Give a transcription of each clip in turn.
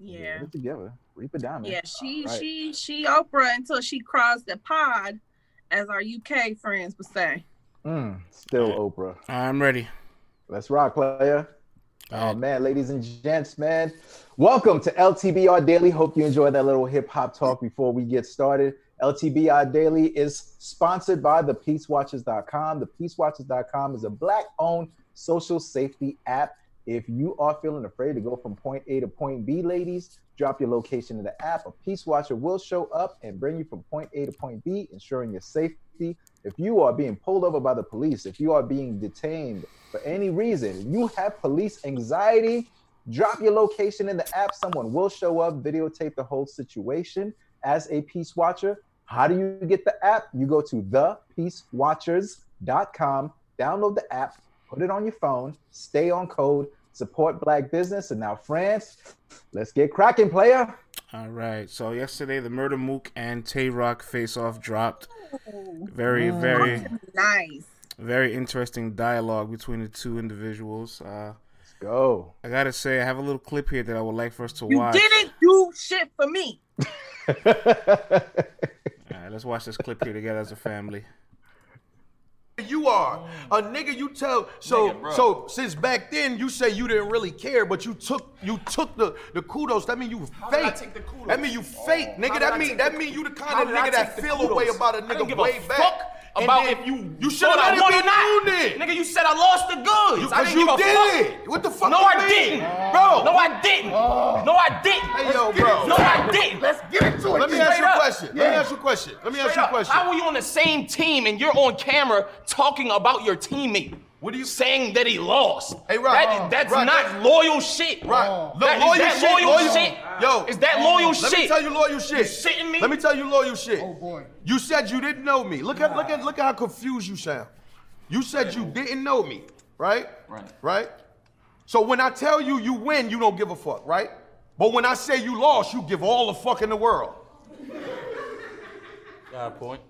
Yeah. Get it together. Reaper Diamond. Yeah, she All right. she she Oprah until she crossed the pod, as our UK friends would say. Mm, still Oprah. I'm ready. Let's rock, player. Oh man, ladies and gents, man. Welcome to LTBR Daily. Hope you enjoyed that little hip hop talk before we get started. LTBR Daily is sponsored by the peacewatchers.com. The peacewatchers.com is a black owned social safety app. If you are feeling afraid to go from point A to point B, ladies, drop your location in the app. A peace watcher will show up and bring you from point A to point B, ensuring your safety. If you are being pulled over by the police, if you are being detained for any reason, you have police anxiety, drop your location in the app. Someone will show up, videotape the whole situation. As a peace watcher, how do you get the app? You go to thepeacewatchers.com, download the app, put it on your phone, stay on code, support black business. And now, France, let's get cracking, player. All right. So yesterday, the Murder Mook and Tay Roc face off dropped. Very, very, Nice. very interesting dialogue between the two individuals. Uh, Let's go. I gotta say, I have a little clip here that I would like for us to You watch. didn't do shit for me. All right, let's watch this clip here together as a family. You are a nigga. You tell so so since back then you say you didn't really care, but you took you took the the kudos. That mean you fake. take the kudos? That mean you fake, nagga. did That mean that mean you the kind of nigga that feel kudos? a way about a nigga way fuck back. And about if you you should have let it won be or not. then. Nigga, you said I lost the goods. You- I didn't you give a did. fuck. What the fuck No, I mean? didn't. Oh. Bro. No, I didn't. Oh. No, I didn't. Hey yo, bro. No, I didn't. Let's get into it. Let me ask you a question. Let me ask you a question. Let me ask you a question. How are you on the same team and you're on camera talking about your teammate? What are you saying that he lost? Hey, Rock. That- that's Rock, not that- loyal shit. Right. Look, That- is loyal that shit. loyal loyal shit? Yo, Is that loyal let shit? Let me tell you loyal shit. You shitting me? Let me tell you loyal shit. Oh boy. You said you didn't know me. Look at look at look at how confused you sound. You said you didn't know me, right? Right. Right? So when I tell you you win, you don't give a fuck, right? But when I say you lost, you give all the fuck in the world. Got a point.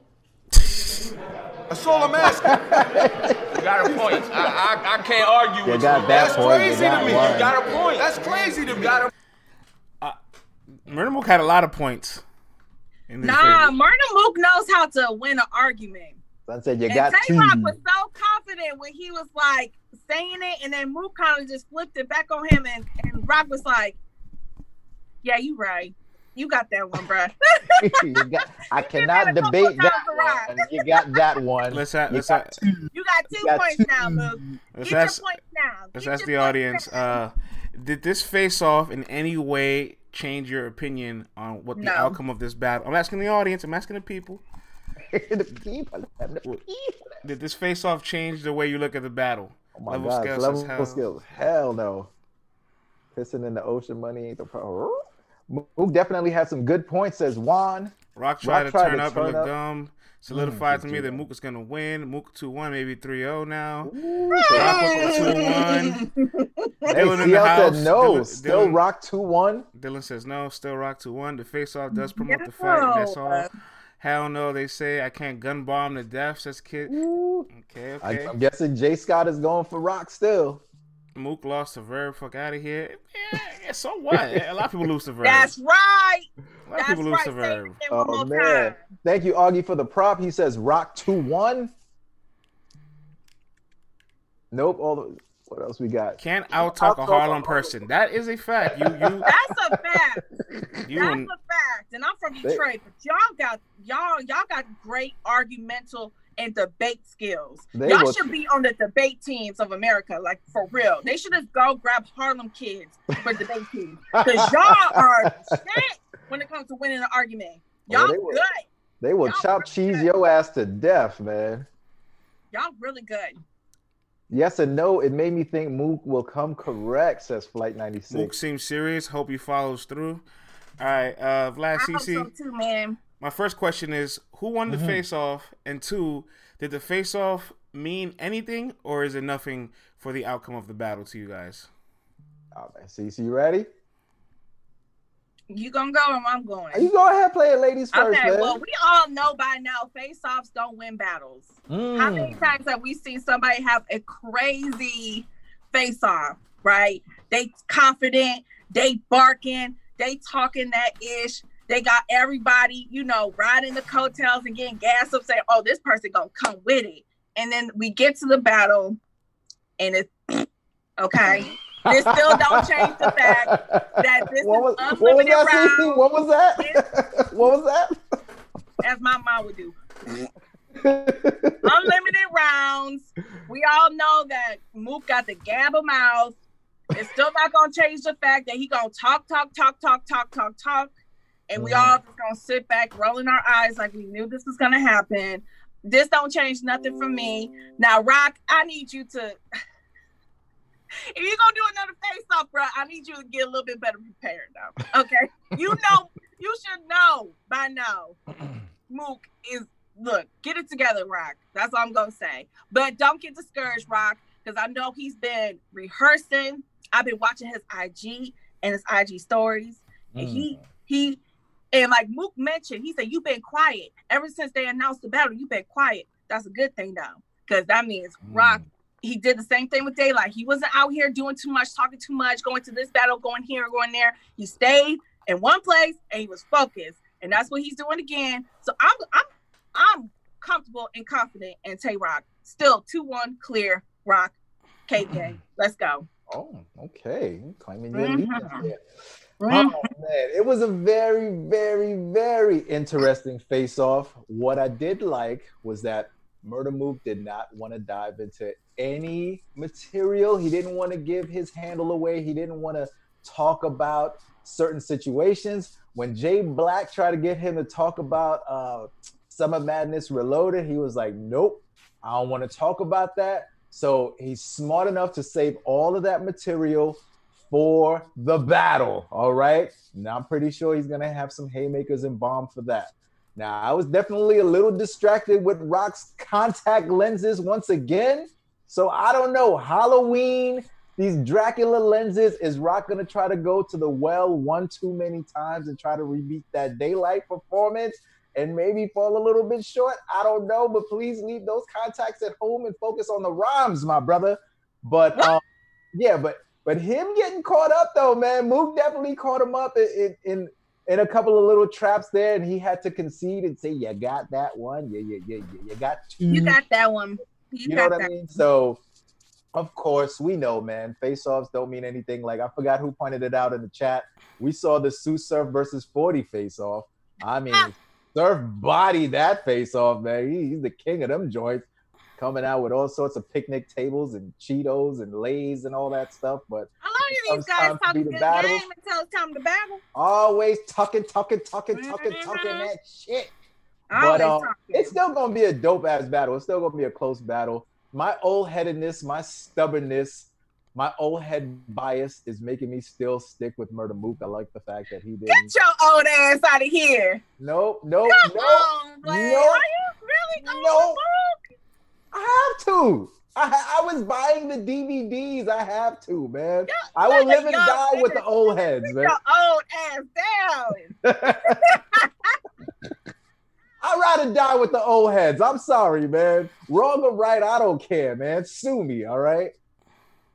That's all I'm asking. You got a point. I, I, I can't argue You with got you. that That's point. crazy you to me. one. You got a point. That's crazy to me. got a uh, Murder Mook had a lot of points. In this Nah, video. Murder Mook knows how to win an argument. Son said you And got Tay two. Rock was so confident when he was like saying it, and then Mook kind of just flipped it back on him, and, and Rock was like, "Yeah, you right. You got that one, bruh. You got- I did cannot that a couple debate that one. You got that one. Let's ha- You let's got ha- two. You got two got points two. now, Mook. Let's Get ask, your points now. let's Get ask your the audience. Uh, did this face off in any way change your opinion on what the No. outcome of this battle? I'm asking the audience. I'm asking the people. the people. The people. Did this face off change the way you look at the battle? Oh my Level God, scale level hell. skills. Hell no. Pissing in the ocean money ain't the problem. Mook definitely had some good points, says Juan. Rock tried to tried turn to up turn and look up. dumb. Solidified Mm, to me that doing Mook is gonna win. Mook 2-1, maybe 3-0 now. Ooh, Rock 2-1. Hey, Dylan in the CL house. said no. Dylan- Still Dylan- rock 2 1. Dylan says no, still rock 2-1. The face off does promote the fight. That's all. Hell no, they say I can't gun bomb to death, says Kid. Okay, I, okay. I'm guessing Jay Scott is going for rock still. Mook lost to Verb. Fuck out of here. Yeah, yeah, so what? a lot of people lose to Verb. That's right. a lot of people lose right. to Say Verb. it again one Oh, more man. time. Thank you, Augie, for the prop. He says rock 2 1. Nope. All the, what else we got? Can't out talk a Out-talk Harlem person. That is a fact. You you That's a fact. you That's and- a fact. And I'm from They- Detroit, but y'all got y'all y'all got great argumental and debate skills. They y'all will- should be on the debate teams of America, like for real. They should just go grab Harlem kids for debate teams. Because y'all are shit when it comes to winning an argument. Y'all they will. good. They will Y'all chop really cheese good. your ass to death, man. Y'all really good. Yes and no. It made me think Mook will come correct, says Flight 96. Mook 96. seems serious. Hope he follows through. All right, uh, Vlad I hope CC. so too, man. My first question is: Who won the Mm-hmm. face off? And two, did the face off mean anything, or is it nothing for the outcome of the battle to you guys? All right, CC, you ready? You gonna go or I'm going? You go ahead, play it, ladies first, Okay, man. well, we all know by now face-offs don't win battles. How many Mm. times have we seen somebody have a crazy face-off, right? They confident, they barking, They talking that ish. They got everybody, you know, riding the coattails and getting gas up, saying, "Oh, this person gonna come with it." And then we get to the battle, and it's okay. This still don't change the fact that this What was, is what was unlimited that? rounds, What was that? what was that? as my mom would do. Unlimited rounds. We all know that Mook got the gab of mouth. It's still not gonna change the fact that he gonna talk, talk, talk, talk, talk, talk, talk, and we mm-hmm. all just gonna sit back, rolling our eyes like we knew this was gonna happen. This don't change nothing for me. Now, Rock, I need you to. If you're gonna do another face off, bro, I need you to get a little bit better prepared now. Okay, you know, you should know by now. Mook is look, get it together, Rock. That's all I'm gonna say. But don't get discouraged, Rock, because I know he's been rehearsing. I've been watching his IG and his IG stories, and he mm. he and like Mook mentioned, he said you've been quiet ever since they announced the battle. You've been quiet. That's a good thing though, because that means Rock. He did the same thing with Daylight. He wasn't out here doing too much, talking too much, going to this battle, going here, going there. He stayed in one place and he was focused, and that's what he's doing again. So I'm I'm I'm comfortable and confident in Tay Roc. Still 2 1 clear Rock. Cave game. Let's go. Oh, okay. You Claiming your Mhm. Oh man, it was a very, very, very interesting face-off. What I did like was that Murder Mook did not want to dive into any material. He didn't want to give his handle away. He didn't want to talk about certain situations. When Jay Black tried to get him to talk about uh, Summer Madness Reloaded, he was like, "Nope, I don't want to talk about that." So he's smart enough to save all of that material for the battle. All right. Now I'm pretty sure he's gonna have some haymakers and bomb for that. Now I was definitely a little distracted with Rock's contact lenses once again. So I don't know. Halloween, these Dracula lenses, is Rock gonna try to go to the well one too many times and try to repeat that daylight performance? And maybe fall a little bit short. I don't know, but please leave those contacts at home and focus on the rhymes, my brother. But um, yeah, but but him getting caught up though, man, Mook definitely caught him up in, in in a couple of little traps there, and he had to concede and say, "You got that one, yeah, yeah, yeah, yeah, you got two. You got that one. You, You know what. I mean? So, of course, we know, man. Face-offs don't mean anything. Like I forgot who pointed it out in the chat. We saw the Sue Surf versus Forty face-off. I mean, ah. Surf body that face-off, man. He- he's the king of them joints. Coming out with all sorts of picnic tables and Cheetos and Lays and all that stuff, but A lot of these guys to talk the good battle. game until it's time to battle. always tucking, tucking, tucking, tucking, tucking Mhm. that shit. But um, it's still gonna be a dope ass battle. It's still gonna be a close battle. My old headedness, my stubbornness, my old head bias is making me still stick with Murder Mook. I like the fact that he didn't. Get your old ass out of here. Nope, nope, Come nope. on, Blade. no, Are you really going no. to I have to. I, I was buying the DVDs. I have to, man. I will live and die with the old heads, man. your old ass down. I'd rather die with the old heads. I'm sorry, man. Wrong or right, I don't care, man. Sue me, all right?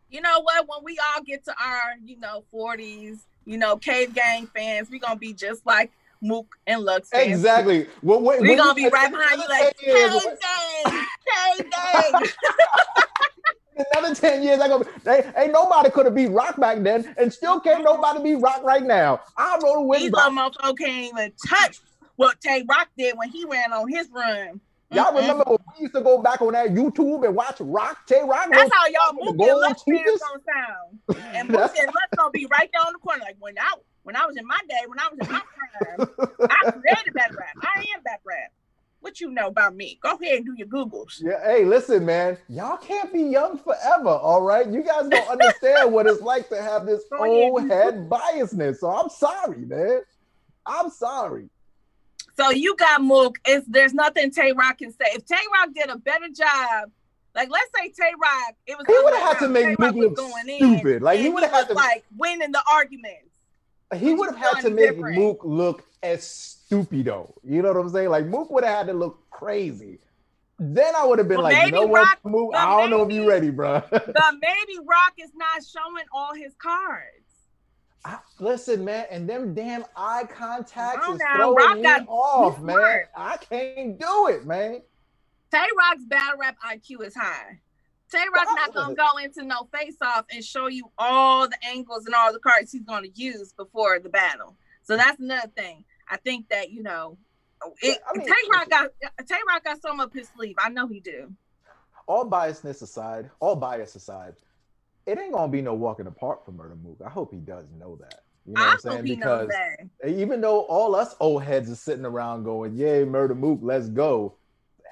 You know what? When we all get to our, you know, 40s, you know, Cave Gang fans, we're going to be just like Mook and Lux fans. Exactly. Well, wait, we when gonna be right behind you like, in another 10 Cave years- Gang, Cave Gang. another 10 years, I go, they, ain't nobody could have beat Rock back then, and still can't nobody beat Rock right now. I roll with These motherfuckers can't even touch what Tay Roc did when he ran on his run. Y'all Mm-mm. remember when we used to go back on that YouTube and watch Rock, Tay Roc? That's how y'all with and Lux fans teachers? sound. And Mook and Lux gonna be right down the corner. Like when I when I was in my day, when I was in my prime, I created that rap. I am that rap. What you know about me? Go ahead and do your Googles. Yeah, hey, listen, man. Y'all can't be young forever, all right? You guys don't understand what it's like to have this Go ahead. old head biasness. So I'm sorry, man. I'm sorry. So you got Mook. It's there's nothing Tay Roc can say. If Tay Roc did a better job, like let's say Tay Roc, it was He would have had to make. Mook look stupid. Like, he would have had to- like winning the arguments. He would have had to make different. Mook look as stupido. You know what I'm saying? Like Mook would have had to look crazy. Then I would have been Well, like, you know maybe what, Rock- Mook? I don't know if you're ready, bro. But maybe Rock is not showing all his cards. I, listen, man, and them damn eye contacts is now, throwing Rock me off, man. smart. I can't do it, man. Tay Roc's battle rap IQ is high. Tay Roc's not gonna go into no face off and show you all the angles and all the cards he's gonna use before the battle. So that's another thing. I think that you know, it, I mean- Tay Roc got Tay Roc got some up his sleeve. I know he do. All biasness aside, all bias aside, it ain't gonna be no walking apart for Murder Mook. I hope he does know that. You know I what I'm saying? Because even though all us old heads are sitting around going, "Yay, Murder Mook, let's go,"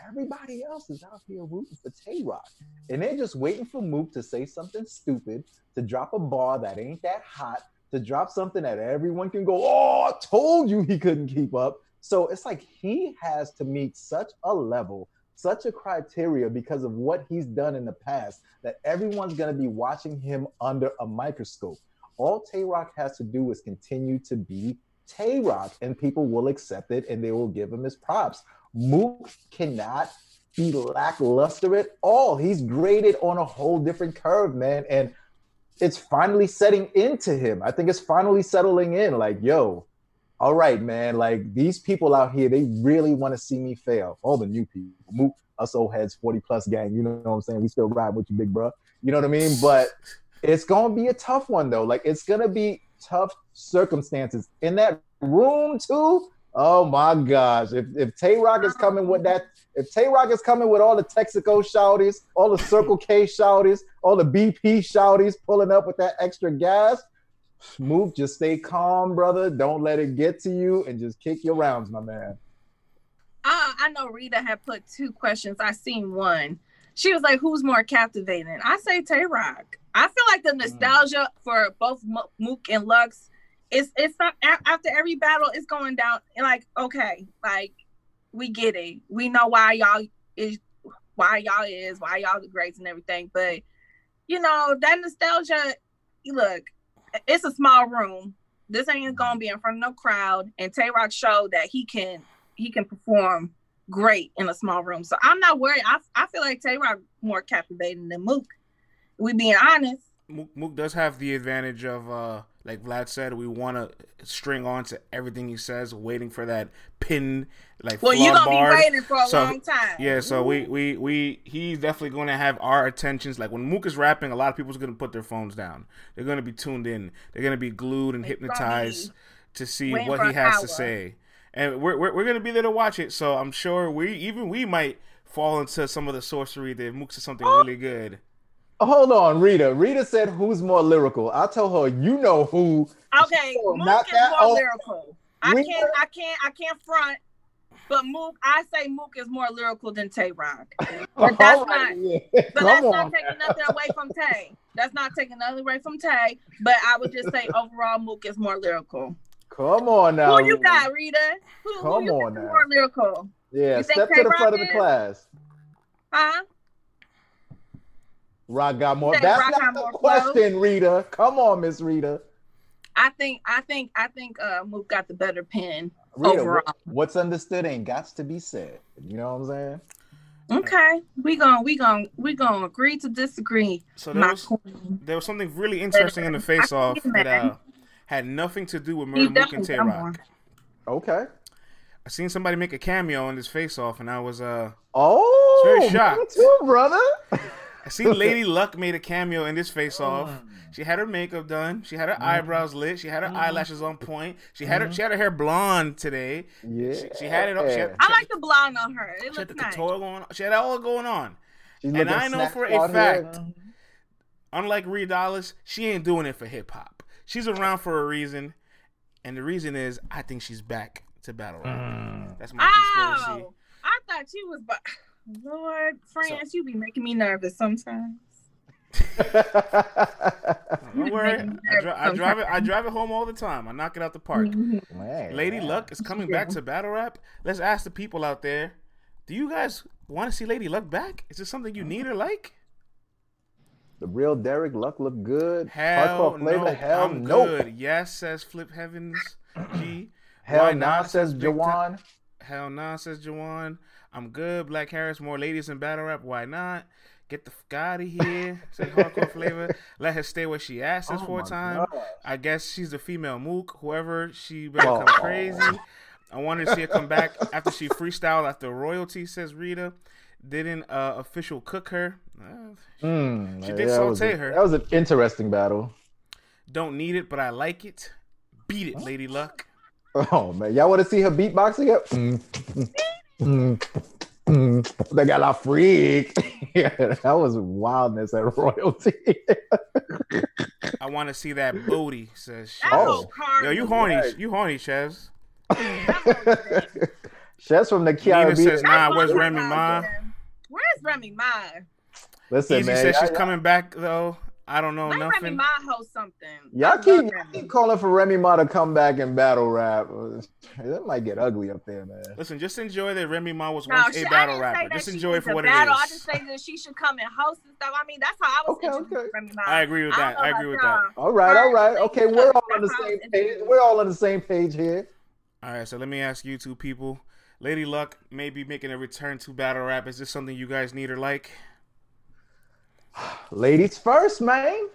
everybody else is out here rooting for Tay Roc, and they're just waiting for Mook to say something stupid, to drop a bar that ain't that hot, to drop something that everyone can go, "Oh, I told you he couldn't keep up." So it's like he has to meet such a level, such a criteria because of what he's done in the past that everyone's going to be watching him under a microscope. All Tay Roc has to do is continue to be Tay Roc, and people will accept it and they will give him his props. Mook cannot be lackluster at all. He's graded on a whole different curve, man. And it's finally setting into him. I think it's finally settling in. Like, yo, all right, man. Like these people out here, they really want to see me fail. All the new people, Mook, us old heads, 40 plus gang. You know what I'm saying? We still ride with you, big bro. You know what I mean? But it's gonna be a tough one though. Like it's gonna be tough circumstances in that room too. Oh my gosh! If if Tay Roc is coming with that, if Tay Roc is coming with all the Texaco shouties, all the Circle K shouties, all the BP shouties pulling up with that extra gas, move. Just stay calm, brother. Don't let it get to you, and just kick your rounds, my man. Uh, I know Rita had put two questions. I seen one. She was like, "Who's more captivating?" I say Tay Roc. I feel like the nostalgia for both Mook and Lux. It's it's not after every battle. It's going down. Like okay, like we get it. We know why y'all is why y'all is why y'all the greats and everything. But you know that nostalgia. Look, it's a small room. This ain't gonna be in front of no crowd. And Tay Roc showed that he can he can perform great in a small room. So I'm not worried. I, I feel like Tay Roc more captivating than Mook. We being honest. Mook, Mook does have the advantage of, uh, like Vlad said, we want to string on to everything he says, waiting for that pin, like Well, you're gonna bar. be waiting for a So, long time. Yeah, so we, we, we he's definitely going to have our attentions. Like when Mook is rapping, a lot of people's going to put their phones down. They're going to be tuned in. They're going to be glued and hypnotized to see waiting what he has to say. And we're, we're, we're going to be there to watch it. So I'm sure we even we might fall into some of the sorcery that Mook says something really good. Hold on, Rita. Rita said, "Who's more lyrical?" I told her. You know who. Okay, Mook not is that more old. lyrical. I We- can't I can't I can't front. But Mook, I say Mook is more lyrical than Tay Roc. But that's right, not yeah. But Come that's on. not taking nothing away from Tay. That's not taking nothing away from Tay. But I would just say overall Mook is more lyrical. Come on now. Who you Rita. got, Rita? Who, who Come you on now. more lyrical? Yeah, step to the front of the class. Huh? Rock got more. That's Rock not got the more question, Rita. Come on, Miss Rita. I think I think I think uh Mook got the better pen. Rita, Overall. what's understood ain't got to be said. You know what I'm saying? Okay. We gon' we gon' we gonna agree to disagree. So there My was queen. there was something really interesting in the face off I that uh, had nothing to do with He's Murder Mook and Tay Roc. Okay. I seen somebody make a cameo in this face off, and I was uh Oh, Very me shocked. too, brother. I seen Lady Luck made a cameo in this face off. Mm. She had her makeup done. She had her mm-hmm. eyebrows lit. She had her mm-hmm. eyelashes on point. She had her mm-hmm. she had her hair blonde today. Yeah. She, she had it up. She had, I like the blonde on her. It she had the nice. on. She had it all going on. She's And I know for a out here. fact, unlike Ree Dallas, she ain't doing it for hip hop. She's around for a reason, and the reason is I think she's back to battle rap. Mm. That's my conspiracy. Oh, I thought she was. Bu- Lord, France, you be making me nervous sometimes. Don't worry, I, dri- I drive it. I drive it home all the time. I knock it out the park. Mm-hmm. Man, Lady man. Luck is coming back to battle rap. Let's ask the people out there: Do you guys want to see Lady Luck back? Is this something you need or like? The real Derek Luck look good. Hell Hardcore flavor. no, Hell I'm no. good. Yes, says Flip Heavens. G. Hell Why nah, not? says Big Jawan. Hell nah, says Jawan. I'm good. Black Harris, more ladies in battle rap. Why not? Get the fuck out of here. Said hardcore flavor. Let her stay where she asked us Oh for a time. gosh. I guess she's the female mook. Whoever she better Oh. come crazy. I wanted to see her come back after she freestyled after royalty. Says Rita. Didn't uh, official cook her. Uh, Mm, She yeah, did was saute a- her. That was an interesting battle. don't need it, but I like it. Beat it, Lady Luck. Oh man, y'all want to see her beatboxing? Mm, mm. They got a freak. yeah, that was wildness at royalty. I want to see that booty. Says That Chaz. whole card Yo, you horny? right. You horny, Chaz? Chefs from the Nina Caribbean. says, "Nah, where's what Remy Ma?" Where's Remy Ma? Listen, Easy man, says she's y'all- coming back though. I don't know Let Remy. Ma host something. Y'all keep, y'all keep calling for Remy Ma to come back and battle rap. That might get ugly up there, man. Listen, just enjoy that Remy Ma was No, once she, a I battle rapper. Just enjoy it for what battle. it I just say that she should come and host and stuff. I mean, that's how I was Okay, introduced okay. Remy Ma. I agree with that. don't I agree with that. Um, all right, all right. Okay, we're all on the same page. We're all on the same page here. All right, so let me ask you two people. Lady Luck may be making a return to battle rap. Is this something you guys need or like? Ladies first, man.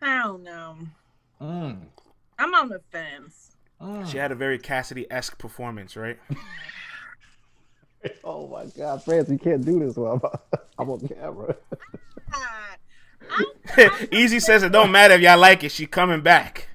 I don't know. Mm. I'm on the fence. She had a very Cassidy esque performance, right? Oh my God, France, you can't do this while I'm, I'm on camera. God. I'm- Easy says it don't matter if y'all like it. She coming back.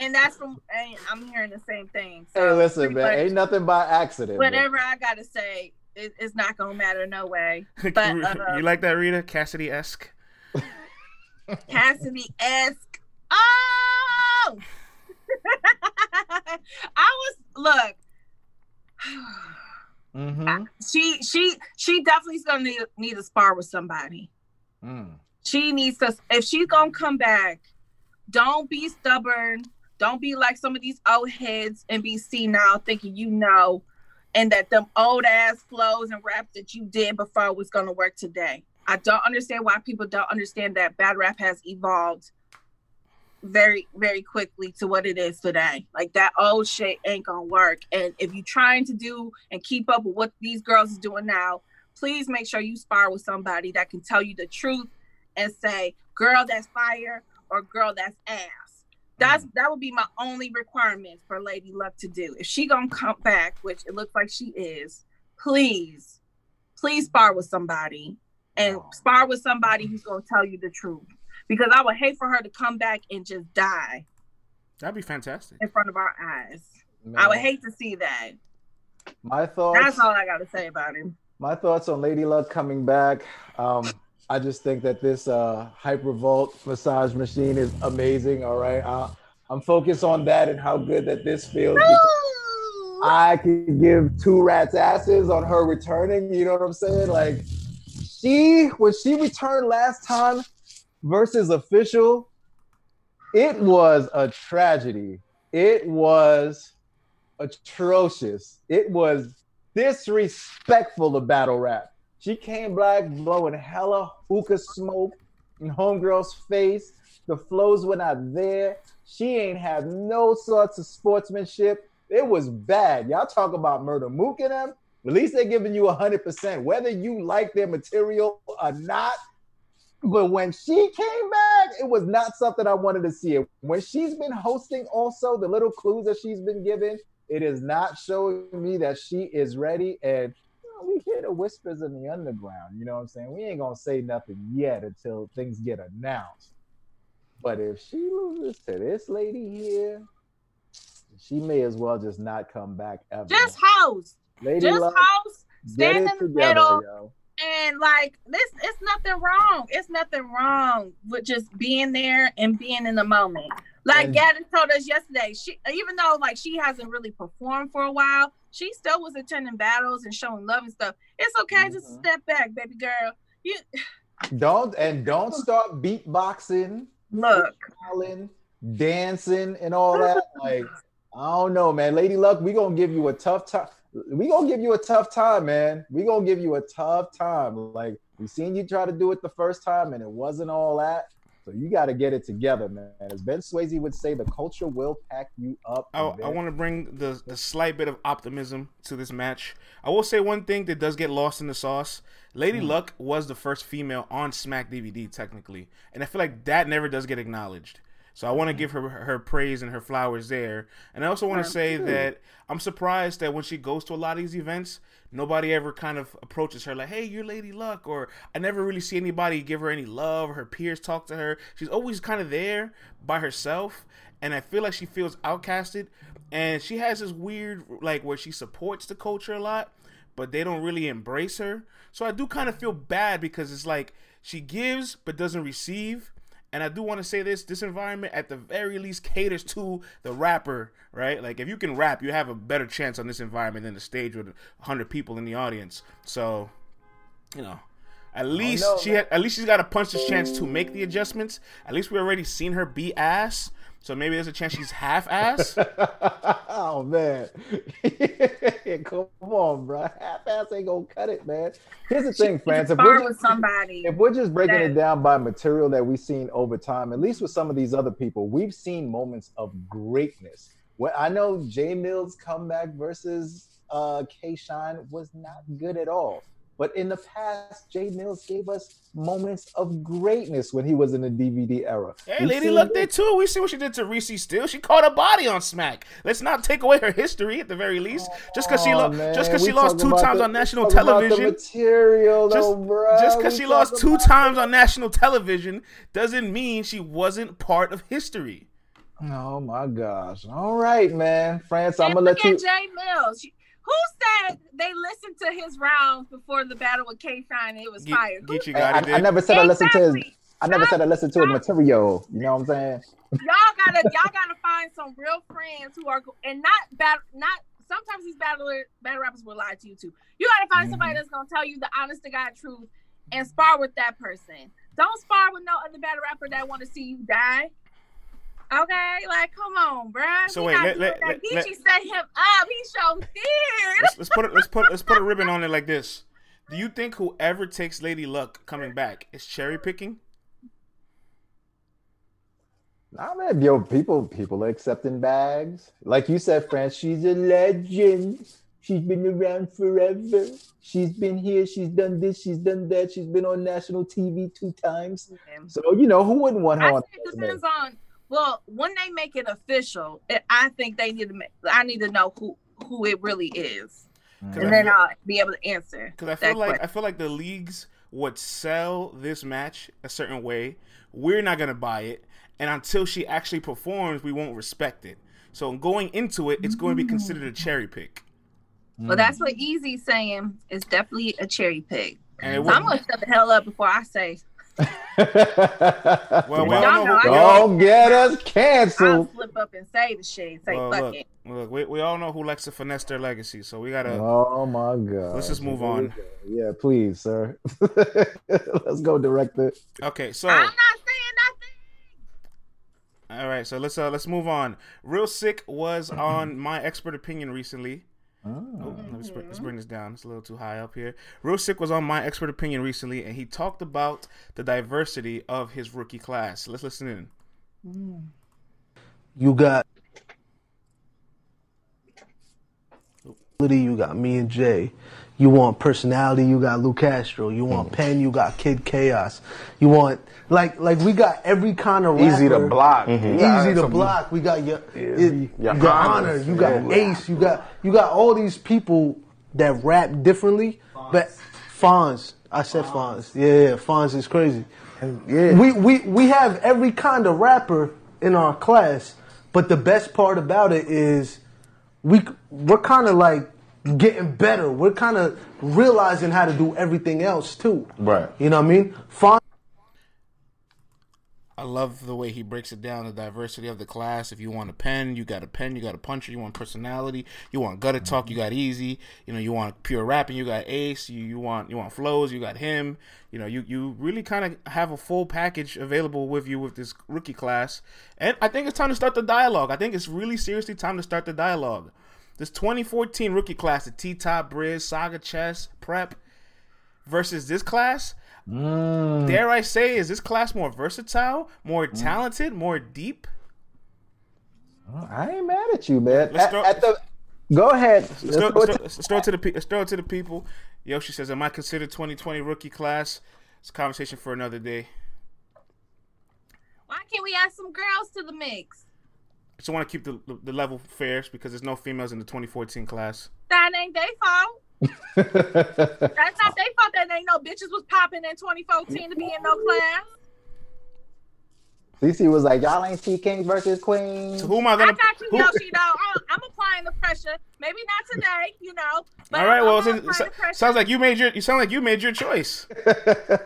and that's from. and I'm hearing the same thing. hey, listen, man, ain't nothing by accident. man. Whatever I gotta say, it, it's not gonna matter no way. But uh, you like that, Rita? Cassidy esque. Cassidy esque. Oh, I was look. mm-hmm. She she she definitely is gonna need, need to spar with somebody. Mm. She needs to if she's gonna come back, don't be stubborn. Don't be like some of these old heads and be senile thinking you know and that them old ass flows and rap that you did before was gonna work today. I don't understand why people don't understand that bad rap has evolved very, very quickly to what it is today. Like that old shit ain't gonna work. And if you're trying to do and keep up with what these girls is doing now, please make sure you spar with somebody that can tell you the truth and say, girl, that's fire or girl, that's ass. That's that would be my only requirement for Lady Luck to do. If she gonna come back, which it looks like she is, please, please spar with somebody and spar with somebody who's gonna tell you the truth. Because I would hate for her to come back and just die That'd be fantastic. in front of our eyes. I would hate to see that. my thoughts. That's all I gotta say about him. My thoughts on Lady Luck coming back. Um, I just think that this uh, Hypervolt massage machine is amazing. All right, uh, I'm focused on that and how good that this feels. I can give two rats asses on her returning. You know what I'm saying? Like she when she returned last time versus official, it was a tragedy. It was atrocious. It was disrespectful to battle rap. She came back blowing hella hookah smoke in homegirl's face. The flows were not there. She ain't have no sorts of sportsmanship. It was bad. Y'all talk about murder mook in them. At least they're giving you 100%, whether you like their material or not. But when she came back, it was not something I wanted to see. When she's been hosting, also, the little clues that she's been given, it is not showing me that she is ready. And we hear the whispers in the underground. You know what I'm saying? We ain't gonna say nothing yet until things get announced. But if she loses to this lady here, she may as well just not come back ever. Just host. lady Just host. get Stand in the together, middle. yo. And like this, it's nothing wrong. It's nothing wrong with just being there and being in the moment. Like And- Gaddis told us yesterday, she even though like she hasn't really performed for a while, she still was attending battles and showing love and stuff. It's okay, just Mhm. step back, baby girl. You Don't and don't start beatboxing, look. freestyling, dancing, and all that. Like, I don't know, man. Lady Luck, we gonna give you a tough time. We gonna give you a tough time, man. We gonna give you a tough time. Like we seen you try to do it the first time, and it wasn't all that. So you got to get it together, man. As Ben Swayze would say, the culture will pack you up. I, I want to bring the the slight bit of optimism to this match. I will say one thing that does get lost in the sauce. Lady mm. Luck was the first female on Smack DVD, technically, and I feel like that never does get acknowledged. So I want to mm-hmm. give her her praise and her flowers there. And I also want to say that I'm surprised that when she goes to a lot of these events, nobody ever kind of approaches her like, "Hey, you're Lady Luck," or I never really see anybody give her any love. Her peers talk to her. She's always kind of there by herself, and I feel like she feels outcasted. And she has this weird like where she supports the culture a lot, but they don't really embrace her. So I do kind of feel bad because it's like she gives but doesn't receive and I do want to say this: this environment, at the very least, caters to the rapper, right? Like, if you can rap, you have a better chance on this environment than the stage with hundred people in the audience. So, you know, at oh, least oh, no, she had, at least she's got a punch this chance to make the adjustments. At least we already seen her be ass. So maybe there's a chance she's half ass. oh man, come on, bro. Half ass ain't gonna cut it, man. Here's the thing, France. If we're, just, somebody, if we're just breaking that, it down by material that we've seen over time, at least with some of these other people, we've seen moments of greatness. Well, I know Jay Mills' comeback versus uh, K Shine was not good at all. But in the past, Jay Mills gave us moments of greatness when he was in the DVD era. Hey, We've Lady Luck did too. We see what she did to Reese Steele. She caught a body on Smack. Let's not take away her history at the very least. Just because she, lo- just cause she lost two times the, on national television. material, though, just. Just because she lost two times on national television doesn't mean she wasn't part of history. Oh my gosh! All right, man, France. I'm gonna let you. Jay Mills. Who said they listened to his rounds before the battle with K Shine it was fire? Get, I, I, never said exactly. I listened to his. I never said I listened to his material. You know what I'm saying? Y'all gotta y'all gotta find some real friends who are and not battle not sometimes these battle battle rappers will lie to you too. You gotta find mm-hmm. somebody that's gonna tell you the honest to God truth and spar with that person. Don't spar with no other battle rapper that want to see you die. Okay, like come on, bro. So wait, let, let, let, let, set him up. He showed fear. Let's, let's put it. Let's put let's put a ribbon on it like this. Do you think whoever takes Lady Luck coming back is cherry picking? Nah, man, yo, people people are accepting bags. Like you said, France, she's a legend. She's been around forever. She's been here. She's done this. She's done that. She's been on national TV two times. So you know who wouldn't want her I on? It depends on well, when they make it official, eh, I think they need to. Make, I need to know who who it really is, mm. and then I'll be able to answer. Because I feel like question. I feel like the leagues would sell this match a certain way. We're not gonna buy it, and until she actually performs, we won't respect it. So going into it, it's going to be mm. considered a cherry pick. Well, that's what Easy's saying. It's definitely a cherry pick. So I'm gonna shut the hell up before I say well, we all know, who, don't get us canceled. I'll flip up and say the shit. Say well, fuck look, it. Look, we, we all know who likes to finesse their legacy, so we gotta. Oh my god. Let's just move on. Yeah, please, sir. let's go, direct director. Okay, so. I'm not saying nothing. All right, so let's uh let's move on. Real sick was on my expert opinion recently. Oh. oh let's, bring, let's bring this down. It's a little too high up here. Real Sick was on my expert opinion recently, and he talked about the diversity of his rookie class. Let's listen in. Mm. You got oh. you got me and Jay. You want personality, you got Lou Castro. You want mm. pen, you got Kid Chaos. You want like like we got every kind of rapper. easy to block. Mm-hmm. Easy to block. We got your, yeah. your, your you got honor. You got yeah. Ace. You got you got all these people that rap differently. Fonz. But Fonz, I said Fonz. Fonz. Yeah, yeah, Fonz is crazy. Yeah. We we we have every kind of rapper in our class, but the best part about it is we we're kind of like getting better. We're kind of realizing how to do everything else too. Right. You know what I mean? Fun. I love the way he breaks it down, the diversity of the class. If you want a pen, you got a pen, you got a puncher, you want personality, you want gutter talk, you got easy. You know, you want pure rapping, you got ace, you, you want you want flows, you got him. You know, you, you really kind of have a full package available with you with this rookie class. And I think it's time to start the dialogue. I think it's really seriously time to start the dialogue. This 2014 rookie class, the T Top, Briz, Saga Chess, Prep, versus this class, Mm. Dare I say, is this class more versatile, more Mm. talented, more deep? I ain't mad at you, man. Let's At, throw- at the, go ahead. Let's Let's throw, let's to- throw- let's throw it to the pe- let's throw it to the people. Yoshi says, "Am I considered 2020 rookie class?" It's a conversation for another day. Why can't we add some girls to the mix? I just want to keep the, the level fair because there's no females in the 2014 class. That ain't their fault. That's not their fault that ain't no bitches was popping in 2014 to be in no class. CC was like, y'all ain't see Kings versus Queens. So who am I I gonna? I got you, who- Yoshi, though. I'm, I'm applying the pressure. Maybe not today, you know. But all right, I'm, well, I'm since- applying so- sounds like you made your. You sound like you made your choice. I'm just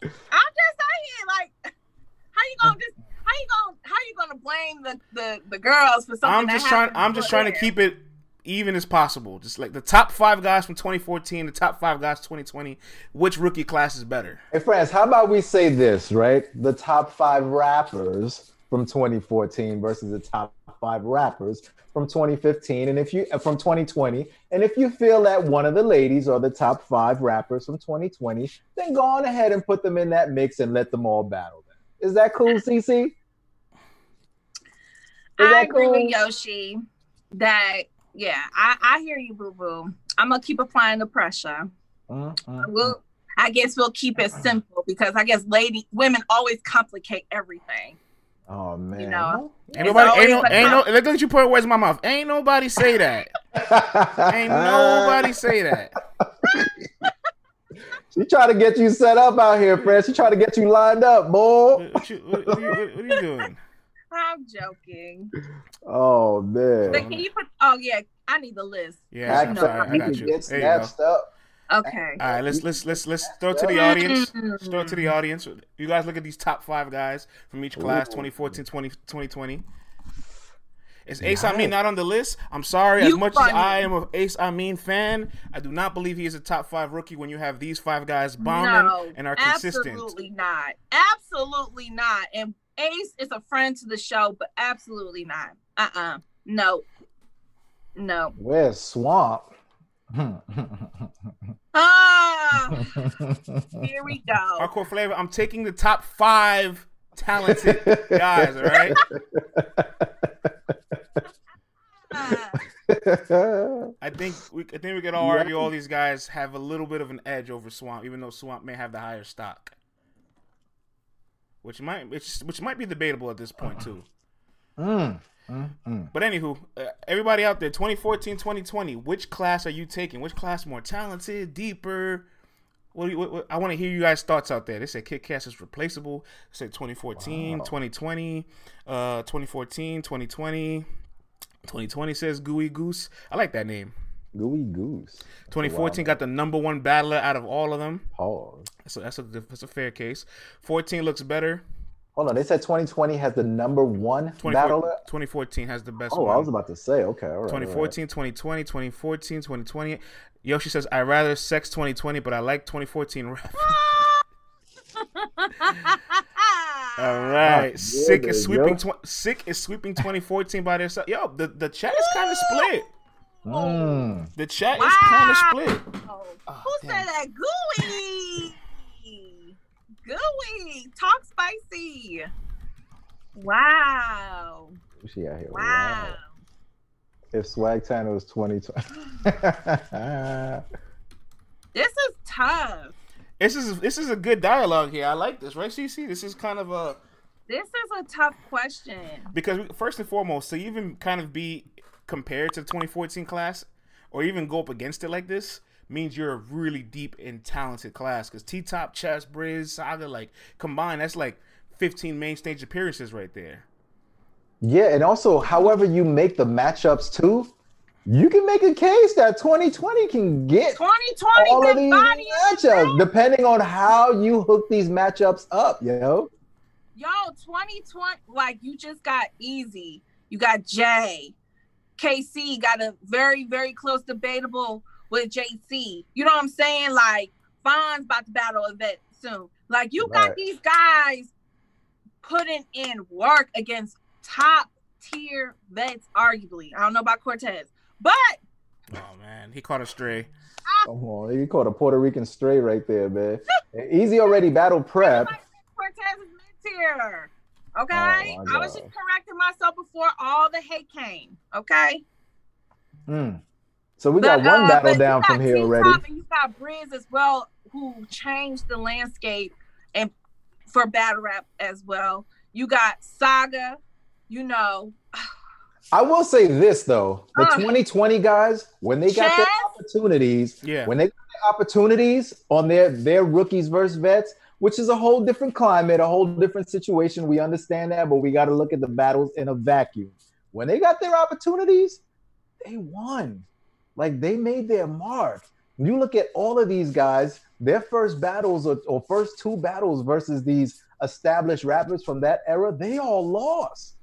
saying, like, how you gonna just how you gonna how you gonna blame the the, the girls for something? I'm that just trying. I'm just before trying to keep it even as possible. Just like the top five guys from 2014, the top five guys 2020. Which rookie class is better? Hey, friends, how about we say this, right? The top five rappers from 2014 versus the top five rappers from 2015, and if you uh, from 2020, and if you feel that one of the ladies are the top five rappers from 2020, then go on ahead and put them in that mix and let them all battle. Then is that cool, CC? Is I agree cool? with Yoshi that yeah, I, I hear you, boo boo. I'm gonna keep applying the pressure. Mm, mm, We'll I guess we'll keep it simple because I guess lady women always complicate everything. Oh man. You know. Ain't It's nobody. Ain't always no. a Ain't no. Look at you putting words in my mouth. Ain't nobody say that. Ain't nobody say that. She trying to get you set up out here, friends. She trying to get you lined up, boy. What, what you, what, what, are you, what, what are you doing? I'm joking. Oh man. But can you put oh yeah, I need the list. Yeah, I'm Act sorry. I you got can you. get you snatched up. Okay. All right, let's let's let's let's throw it to the mm. audience. Let's throw it to the audience. You guys look at these top five guys from each class, 2014, 20, 2020. Is Ace Amin not on the list? I'm sorry. As much funny. as I am a Ace Amin fan, I do not believe he is a top five rookie when you have these five guys bombing no, and are consistent. Absolutely not. Absolutely not. And Ace is a friend to the show, but absolutely not. Uh-uh. No. No. Where's Swamp? Ah, here we go. Hardcore flavor. I'm taking the top five talented guys. All right. I think we I think we could all argue all these guys have a little bit of an edge over Swamp, even though Swamp may have the higher stock. Which might which which might be debatable at this point too. Mm, mm, mm. But anywho, uh, everybody out there, 2014, 2020, which class are you taking? Which class more talented, deeper? What, you, what, what- I want to hear you guys' thoughts out there. They said Cass is replaceable. They said 2014, 2020, uh, 2014, 2020. 2020 says Gooey Goose. I like that name. Gooey Goose. 2014 got the number one battler out of all of them. Pause. So that's a that's a fair case. 14 looks better. Hold on. They said 2020 has the number one 24 battler. 2014 has the best Oh, one. I was about to say. Okay. All right. all right. 2014, 2020, 2014, 2020. Yoshi says, I rather sex 2020, but I like 2014 rap. All right. yeah, Sick there is you sweeping tw- Sick is sweeping 2014 by their side. Yo, the, the chat is kind of split. Mm. The chat is kind of split. Oh, Oh, Who damn. said that? Gooey. Gooey. Talk spicy. Wow. She out here. Wow. If Swag Tanner was 2020. This is tough. This is this is a good dialogue here. I like this, right, CC? This is kind of a This is a tough question. because first and foremost, to even kind of be compared to the 2014 class, or even go up against it like this, means you're a really deep and talented class. Because T Top, Chess, Briz, Saga, like combined, that's like 15 main stage appearances right there. yeah, and also, however you make the matchups too, you can make a case that 2020 can get 2020 all of these body matchups, depending on how you hook these matchups up, yo. Yo, 2020, like you just got easy. You got Jay. KC got a very, very close debatable with JC. You know what I'm saying? Like, Fonz about to battle a vet soon. Like, you got Right. these guys putting in work against top tier vets, arguably. I don't know about Cortez, but Oh man, he caught a stray. Come on, you caught a Puerto Rican stray right there, man. Easy already battle prep. Cortez is mid tier. Okay, Oh, I was just correcting myself before all the hate came. Okay, Mm. So we got one uh, battle down from here T-Top already. And you got Briz as well, who changed the landscape and for battle rap as well. You got Saga. You know, I will say this though: the Uh. 2020 guys, when they got their opportunities, Yeah. when they got their opportunities on their their rookies versus vets, which is a whole different climate, a whole different situation. We understand that, but we got to look at the battles in a vacuum. When they got their opportunities, they won. Like they made their mark. You look at all of these guys, their first battles or, or first two battles versus these established rappers from that era, they all lost.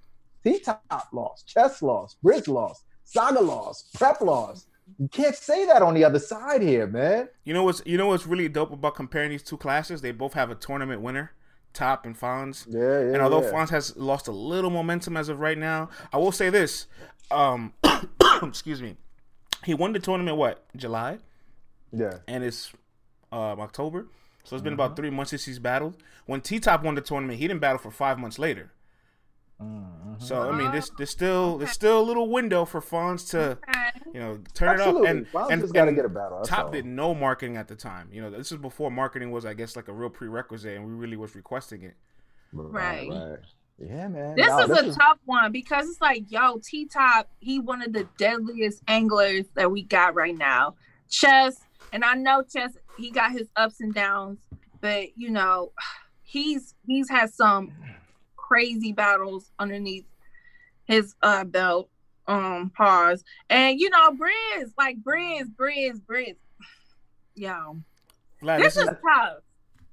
T Top lost, Chess lost, Bridge lost, Saga lost, Prep lost. You can't say that on the other side here, man. You know what's you know what's really dope about comparing these two classes? They both have a tournament winner, Top and Fonz. Yeah, yeah. and although yeah. Fonz has lost a little momentum as of right now, I will say this. Um, excuse me. He won the tournament what July, yeah, and it's um, October. So it's been Mm-hmm. about three months since he's battled. When T Top won the tournament, he didn't battle for five months later. Mm-hmm. So I mean, there's there's still there's still a little window for Fonz to you know turn Absolutely. it up. And Fonz and, just gotta get a battle, that's Top all. did no marketing at the time. You know, this is before marketing was, I guess, like a real prerequisite, and we really was requesting it. Right. Yeah, man. This Nah, is a tough one because it's like, yo, T Top, he one of the deadliest anglers that we got right now. Chess, and I know Chess, he got his ups and downs, but you know, he's he's had some crazy battles underneath his uh belt. Um, pause. And you know, Briz, like Briz, Briz, Briz. Yo, Vlad, this this is is tough.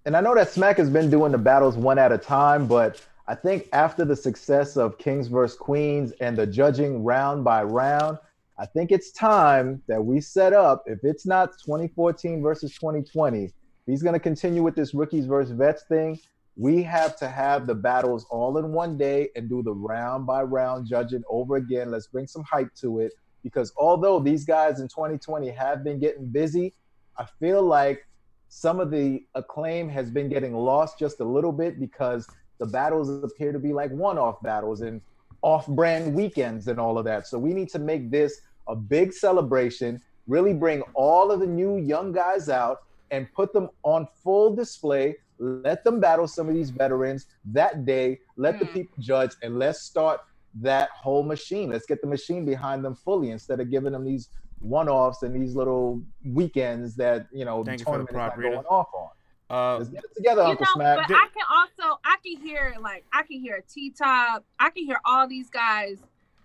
and I know that Smack has been doing the battles one at a time, but I think after the success of Kings vs. Queens and the judging round by round, I think it's time that we set up. If it's not 2014 versus 2020, if he's going to continue with this rookies versus vets thing, we have to have the battles all in one day and do the round by round judging over again. Let's bring some hype to it because although these guys in 2020 have been getting busy, I feel like some of the acclaim has been getting lost just a little bit because the battles appear to be like one-off battles and off-brand weekends and all of that. So we need to make this a big celebration, really bring all of the new young guys out and put them on full display. Let them battle some of these veterans that day. Let the Mm. people judge and let's start that whole machine. Let's get the machine behind them fully instead of giving them these one-offs and these little weekends that you know Thank the you for the tournament is not Rita. going off on. Uh, Let's get it together, you Uncle know, Smack. but I can also I can hear like I can hear T Top, I can hear all these guys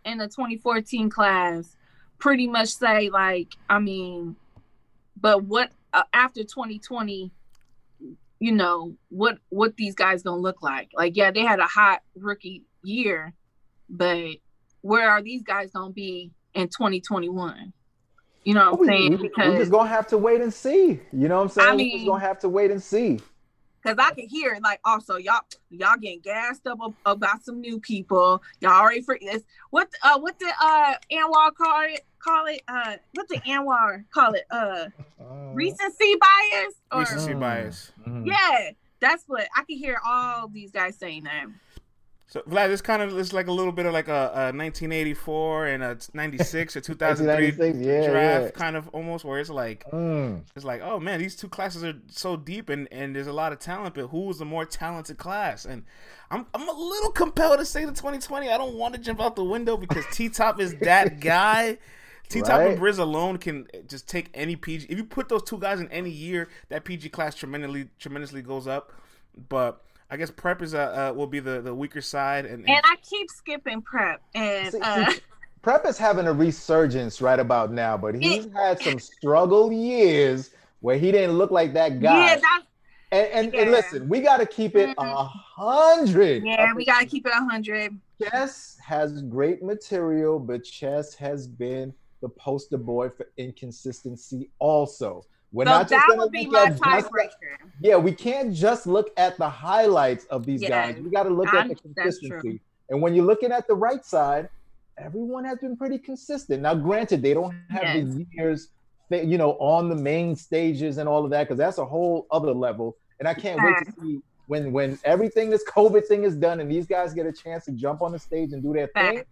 in the 2014 class pretty much say like, I mean, but what uh, after 2020, you know, what what these guys gonna look like? Like, yeah, they had a hot rookie year, but where are these guys gonna be in 2021? You know what I'm we, saying? we, we because just gonna have to wait and see. You know what I'm saying? I we just gonna have to wait and see. Cause I can hear like also y'all y'all getting gassed up about some new people. Y'all already for this. What uh what the uh Anwar call it call it uh what the Anwar call it uh recency bias or recency bias. Mhm. yeah that's what I can hear all these guys saying that. So Vlad, this kind of is like a little bit of like a, a 1984 and a 96 or 2003 1996, yeah, draft yeah. kind of almost where it's like Mm. it's like oh man these two classes are so deep and and there's a lot of talent but who's the more talented class and I'm I'm a little compelled to say the 2020 I don't want to jump out the window because T Top is that guy. T Top and Briz alone can just take any PG. If you put those two guys in any year, that PG class tremendously tremendously goes up. But I guess prep is uh, uh will be the the weaker side and, and And I keep skipping prep and See- uh Prep is having a resurgence right about now, but he's had some struggle years where he didn't look like that guy. yeah that's and, and, and listen, we got to keep it a Mhm. hundred. yeah we gotta keep it a hundred. Chess has great material, but Chess has been the poster boy for inconsistency. Also, we're So not just that gonna would be my at tiebreaker. Yeah, we can't just look at the highlights of these Yeah, guys. We got to look I'm- at the consistency. And when you're looking at the right side, everyone has been pretty consistent. Now, granted, they don't have the years you know, on the main stages and all of that, because that's a whole other level. And I can't wait to see when when everything this COVID thing is done and these guys get a chance to jump on the stage and do their thing.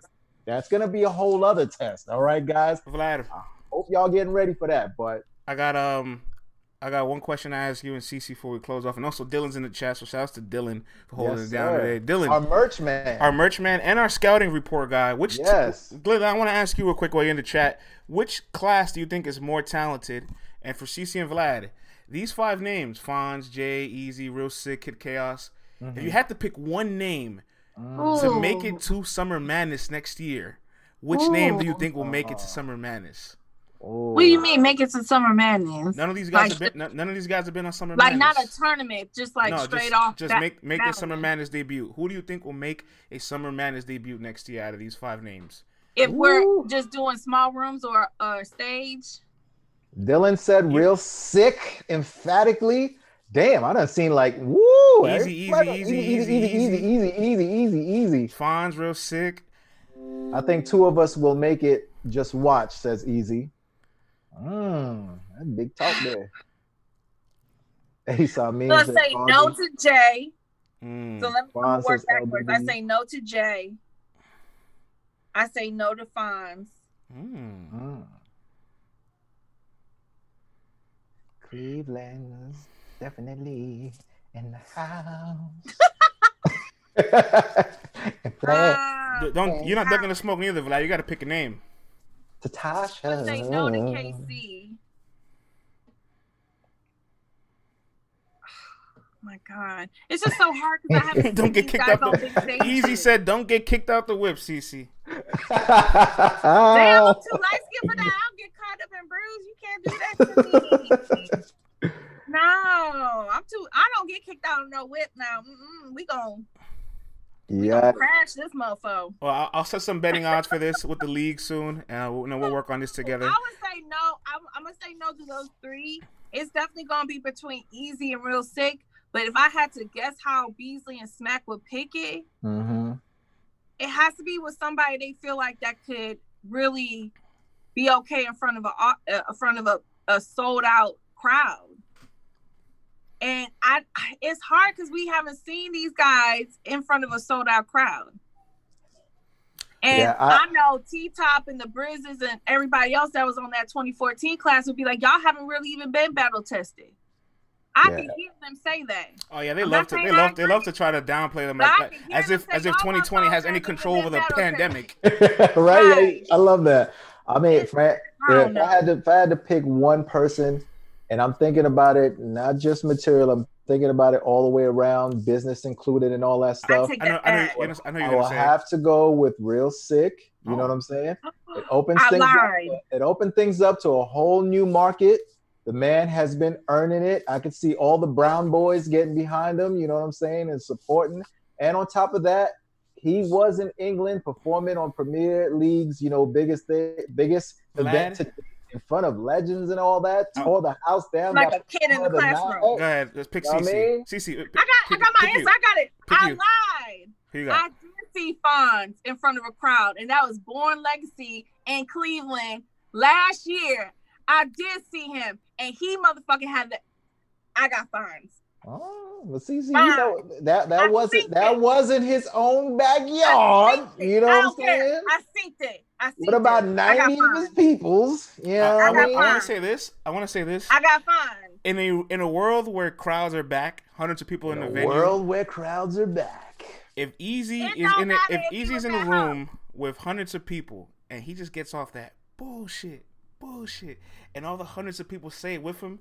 That's gonna be a whole other test. All right, guys. Vlad, Hope y'all getting ready for that. But I got um, I got one question to ask you and CC before we close off, and also Dylan's in the chat. So shouts to Dylan for holding Yes, it down sir. today. Dylan, our merch man. our merch man and our scouting report guy. Which Yes. Glenn, I want to ask you a quick way in the chat. Which class do you think is more talented? And for CC and Vlad, these five names: Fonz, Jay, Easy, Real Sick, Kid Chaos. If you had to pick one name to make it to Summer Madness next year, which name do you think will make it to Summer Madness? What do you mean make it to Summer Madness? None of these guys Like, have been. None, none of these guys have been on Summer like Madness. not a tournament, just like no, straight just, off. Just that- make make that a Summer one. Madness debut. Who do you think will make a Summer Madness debut next year out of these five names? If Ooh. we're just doing small rooms or or stage, Dylan said real sick emphatically. Damn, I done seen like woo. Easy, everybody- easy, easy, easy, easy, easy, easy, easy, easy, easy. Fonz, real sick. I think two of us will make it. Just watch, says Easy. Mmm, that big talk there. He saw me. so I say no to Jay. Mm. So let me Fonz work says backwards. I say no to Jay. I say no to Fonz. Mm. Mm. Cleveland is definitely in the house. and play Ah, D- Don't you're not ducking the smoke neither, Vlad. You got to pick a name. I Tatasha. say no to KC. Oh my God, it's just so hard because I haven't Don't get kicked out on the. big. Easy said, "Don't get kicked out the whip, CC." Damn, I'm too light skinned for that. I'll get caught up in bruise. You can't do that to me. no, I'm too. I don't get kicked out of no whip now. Mm-mm, we gon' yeah, crash this mofo. Well, I'll, I'll set some betting odds for this with the league soon, and uh, we'll, you know, we'll work on this together. I would say no. I'm, I'm gonna say no to those three. It's definitely gonna be between Easy and Real Sick. But if I had to guess how Beasley and Smack would pick it, hmm it has to be with somebody they feel like that could really be okay in front of a uh, in front of a, a sold out crowd. And I, it's hard because we haven't seen these guys in front of a sold out crowd. And Yeah, I, I- know T Top and the Brizzes and everybody else that was on that 2014 class would be like, y'all haven't really even been battle tested. I Yeah. can hear them say that. Oh yeah, they I'm love to. They love. They love to try to downplay them like, like as if as if 2020 has any control over the pandemic. right? Right. I love that. I mean, if I, I if. I had to, if I had to pick one person, and I'm thinking about it, not just material, I'm thinking about it all the way around, business included, and all that stuff. I know. that I know. back. You're gonna, I know I you're will say. have to go with real sick. You know Oh. what I'm saying? It opens I things up. It opened things up to a whole new market. The man has been earning it. I can see all the brown boys getting behind him. You know what I'm saying, and supporting. And on top of that, he was in England performing on Premier League's, you know, biggest thing, biggest event to, in front of legends and all that. Oh. Tore the house down. like a kid in the the classroom. night. Go ahead. Let's pick Know what I CC. mean? CC. uh, I got, I got my answer. I got it. Pick I you. lied. Who you I did see Fonz in front of a crowd, and that was Born Legacy in Cleveland last year. I did see him, and he motherfucking had the. I got Fonz. Oh, but see, see, you know, that that I wasn't that it. wasn't his own backyard. You know what I'm don't care. saying? I synced it. I synced it. I got ninety of his peoples? yeah. know I, what I, I got mean? want mine. to say this. I want to say this. I got Fonz. In a in a world where crowds are back, hundreds of people in, In the a venue. world where crowds are back. if Easy is in a, if if Easy's in the at room with hundreds of people and he just gets off that bullshit, bullshit, and all the hundreds of people say it with him,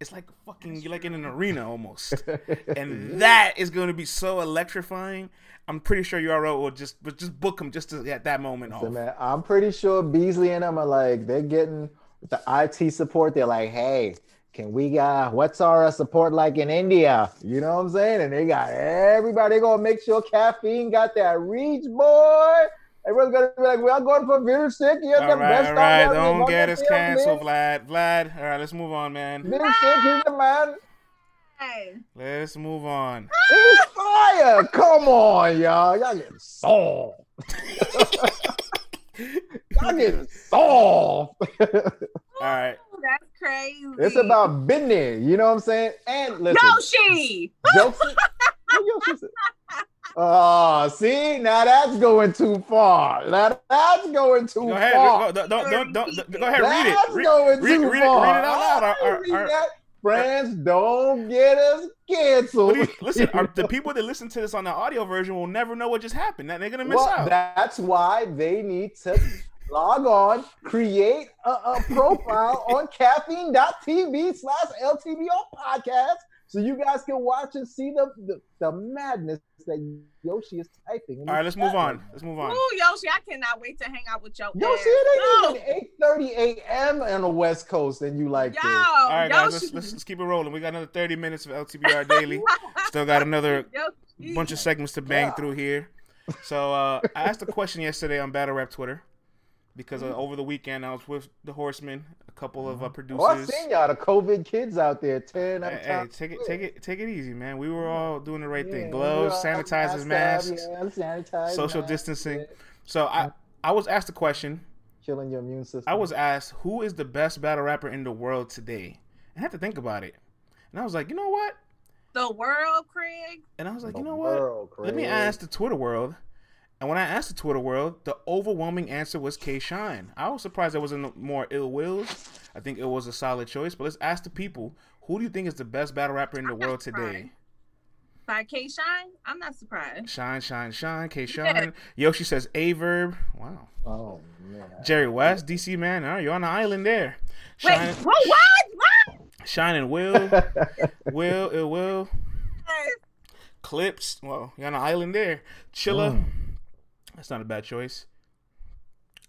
it's like fucking you're like in an arena almost, and that is going to be so electrifying. I'm pretty sure URL will just will just book him just to, at that moment So off. man, I'm pretty sure Beasley and them are like they're getting the IT support. They're like, hey, can we uh what's our support like in India? You know what I'm saying? And they got everybody gonna make sure caffeine got that reach, boy. Everyone's gonna be like, we are going for Bitter Sick. You're All the right, best all right, out don't Don't get us feel canceled. Vlad. Vlad, all right, let's move on, man. Bitter Sick, he's the man. Hey. Let's move on. He's fire. Come on, y'all. Y'all getting soft. y'all getting soft. All right. that's crazy. It's about business. You know what I'm saying? And listen, Yoshi. jokes. what Yoshi said? Oh, see, now that's going too far. Now that's going too Go ahead. far. Go, don't, don't, don't, don't, go ahead. Read That's it. Read, going read, too read, far. read it out loud. Our- our- our-. Friends, don't get us canceled. You- listen, our, the people that listen to this on the audio version will never know what just happened. That they're gonna miss well, out. that's why they need to log on, create a, a profile on caffeine.tv slash LTBO podcast so you guys can watch and see the, the, the madness that Yoshi is typing. All right, let's move on. Let's move on. Ooh, Yoshi, I cannot wait to hang out with your Yoshi, ass. it ain't even 8.30 a.m. on the West Coast and you like Yo, this. All right, guys, let's, let's, let's keep it rolling. We got another 30 minutes of LTBR Daily. Still got another Yoshi. bunch of segments to bang Yeah. through here. So uh, I asked a question yesterday on Battle Rap Twitter because uh, over the weekend I was with the Horsemen, a couple of uh, producers. Oh, I seen y'all, the COVID kids out there, 10 at Hey, hey, take it, take it, take it easy, man. We were all doing the right Yeah, thing: gloves, all sanitizers, masks, masks, yeah, sanitize, social masks, distancing. yeah. So I, I was asked a question. Killing your immune system. I was asked who is the best battle rapper in the world today, and I had to think about it. And I was like, you know what? The world, Craig. And I was like, The you know what? world, Let me ask the Twitter world. And when I asked the Twitter world, the overwhelming answer was K Shine. I was surprised there wasn't more ill wills. I think it was a solid choice. But let's ask the people who do you think is the best battle rapper in the world today? By K Shine? I'm not surprised. Shine, shine, shine. K Shine. Yoshi says A Verb. Wow. Oh, man. Jerry West, DC man. All right, you're on the island there. Wait, Shine, what? What? What? Shine and Will. Will, Ill Will. Clips. Well, you're on the island there. Chilla. Mm. That's not a bad choice.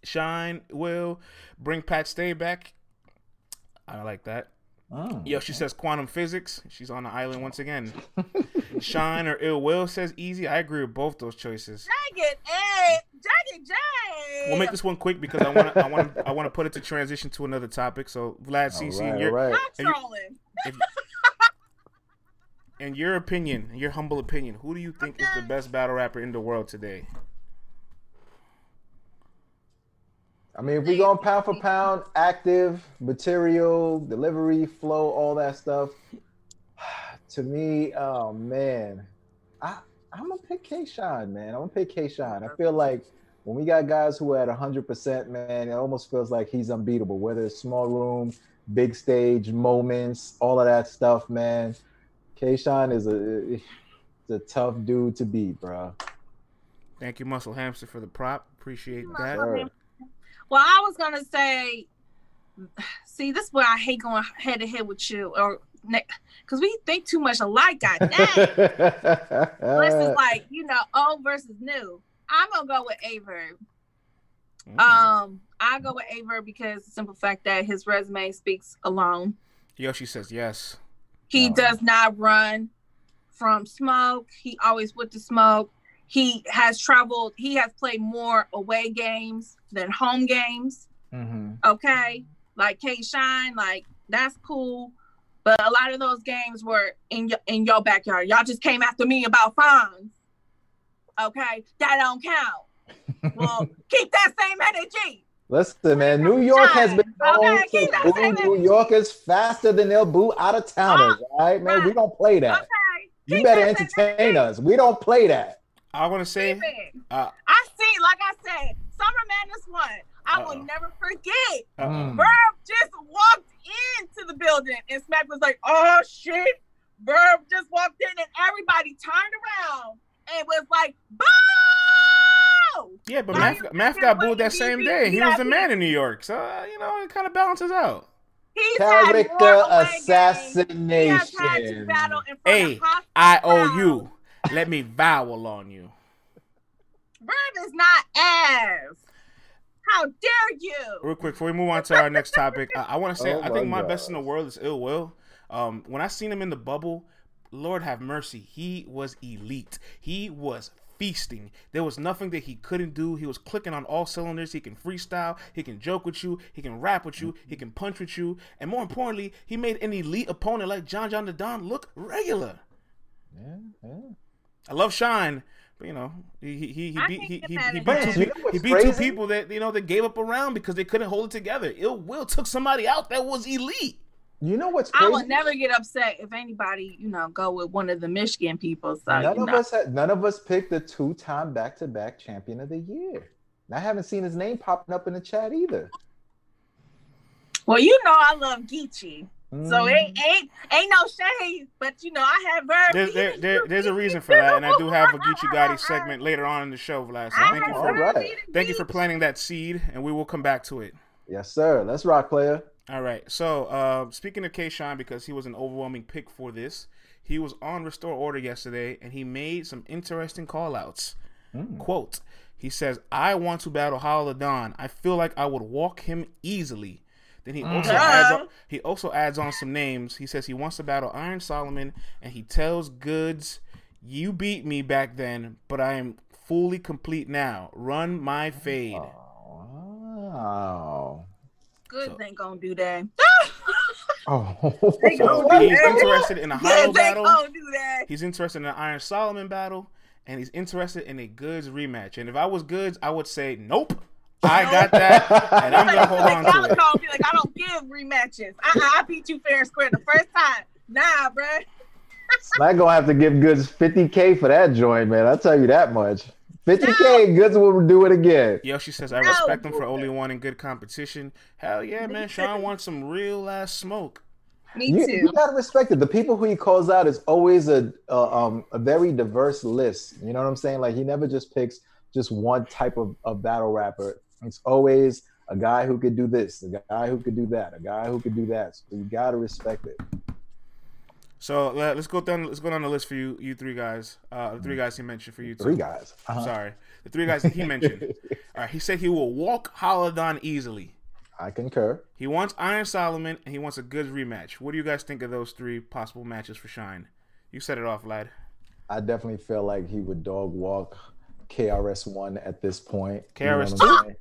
Shine, Will, bring Pat Stay back. I like that. Mm. Yo, she says quantum physics. She's on the island once again. Shine or Ill Will says easy. I agree with both those choices. Jagged Ed. Jagged J. We'll make this one quick because I want to. I want to. I want to put it to transition to another topic. So, Vlad, All CC, right, in all your right. Not and you- trolling. if, in your opinion, in your humble opinion, who do you think is the best battle rapper in the world today? I mean, if we going pound for pound, active, material, delivery, flow, all that stuff. To me, oh man, I I'm gonna pick K Shine, man. I'm gonna pick K Shine. I feel like when we got guys who are at 100, percent man, it almost feels like he's unbeatable. Whether it's small room, big stage moments, all of that stuff, man. K Shine is a, is a tough dude to beat, bro. Thank you, Muscle Hamster, for the prop. Appreciate Muscle that. Sure. Well, I was gonna say, see, this is where I hate going head to head with you, or because we think too much alike. God dang. This is like you know old versus new. I'm gonna go with Averb. Mm. Um, I go with Averb because the simple fact that his resume speaks alone. Yoshi says yes. He Oh. does not run from smoke. He always with the smoke. He has traveled. He has played more away games than home games. Mhm. Okay, like K Shine, like that's cool. But a lot of those games were in your in your backyard. Y'all just came after me about fines. Okay, that don't count. Well, keep that same energy. Listen, man, New York has been known Okay, to boo New Yorkers faster than they'll boo out of towners. right, man, we don't play that. Okay, You keep better entertain us. We don't play that. I want to say, uh, I see, like I said, Summer Madness one. I will Uh-oh. never forget. uh-oh. Mm. Verb just walked into the building and Smack was like, oh shit. Verb just walked in and everybody turned around and was like, boo! yeah, but Math, Math got booed that same day. He was the man in New York, so uh, you know it kind of balances out. He's Character away games. He has had to assassination. battle in front Hey, of I owe you. Let me vowel on you. Verb is not ass. How dare you? Real quick, before we move on to our next topic, I, I want to say Oh I think my God. best in the world is Ill Will. Um, when I seen him in the bubble, Lord have mercy, he was elite. He was feasting. There was nothing that he couldn't do. He was clicking on all cylinders. He can freestyle. He can joke with you. He can rap with you. He can punch with you. And more importantly, he made an elite opponent like John John the Don look regular. Yeah, yeah. I love Shine, But you know, he he he I beat he he, he beat two, You know he beat two people that you know they gave up a round because they couldn't hold it together. Ill Will took somebody out that was elite. You know what's I crazy? would never get upset if anybody, you know, go with one of the Michigan people. So none you of know. us had, none of us picked the two-time back-to-back champion of the year. And I haven't seen his name popping up in the chat either. Well, you know I love Geechee. So Mm. ain't ain't ain't no shade, but you know I have very There's there, there there's a reason for that, and I do have a Geechee Gotti segment later on in the show, Vlad. So thank you for right. thank you for planting that seed, and we will come back to it. Yes, sir. Let's rock, player. All right. So, uh, speaking of K Shine, because he was an overwhelming pick for this, he was on Restore Order yesterday, and he made some interesting call-outs. Quote: He says, "I want to battle Hollow Dawn. I feel like I would walk him easily." Then he also mm-hmm. adds on, uh-huh. he also adds on some names. He says he wants to battle Iron Solomon, and he tells Goodz, "You beat me back then, but I am fully complete now. Run my fade." Oh, wow. good ain't gonna do that. Oh. They So gonna he's interested in a Yeah, Hollow they battle. gonna do that. He's interested in an Iron Solomon battle, and he's interested in a Goodz rematch. And if I was Goodz, I would say, nope, I got that, and I'm gonna hold on to it. Galaco be like, I don't give rematches. I, I beat you fair and square the first time. Nah, bruh. Smack gonna have to give Goodz 50k for that joint, man. I'll tell you that much. 50k, and Goodz will do it again. Yoshi says, I No. respect him for only wanting good competition. Hell yeah, man. Sean wants some real ass smoke. Me You, too. you gotta respect it. The people who he calls out is always a, a um a very diverse list. You know what I'm saying? Like he never just picks just one type of, of battle rapper. It's always a guy who could do this, a guy who could do that, a guy who could do that. So you gotta respect it. So let, us go down. Let's go down the list for you, you three guys. Uh, the three mm-hmm. guys he mentioned for you. Two. Three guys. Uh-huh. Sorry, the three guys that he mentioned. All right, he said he will walk Holodan easily. I concur. He wants Iron Solomon and he wants a good rematch. What do you guys think of those three possible matches for Shine? You set it off, lad. I definitely feel like he would dog walk KRS One at this point. KRS Two.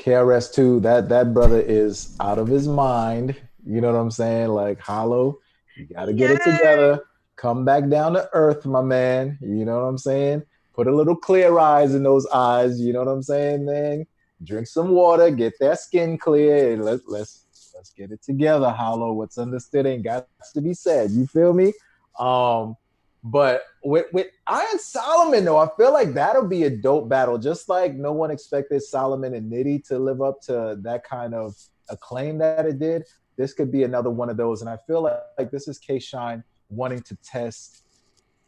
KRS2, that that brother is out of his mind. You know what I'm saying? Like hollow, you gotta get it together. Come back down to earth, my man. You know what I'm saying? Put a little clear eyes in those eyes. You know what I'm saying, man? Drink some water, get that skin clear. Let, let's let's get it together, hollow. What's understood ain't got to be said. You feel me? Um, but with, with Iron Solomon, though, I feel like that'll be a dope battle. Just like no one expected Solomon and Nitty to live up to that kind of acclaim that it did. This could be another one of those. And I feel like, like this is K Shine wanting to test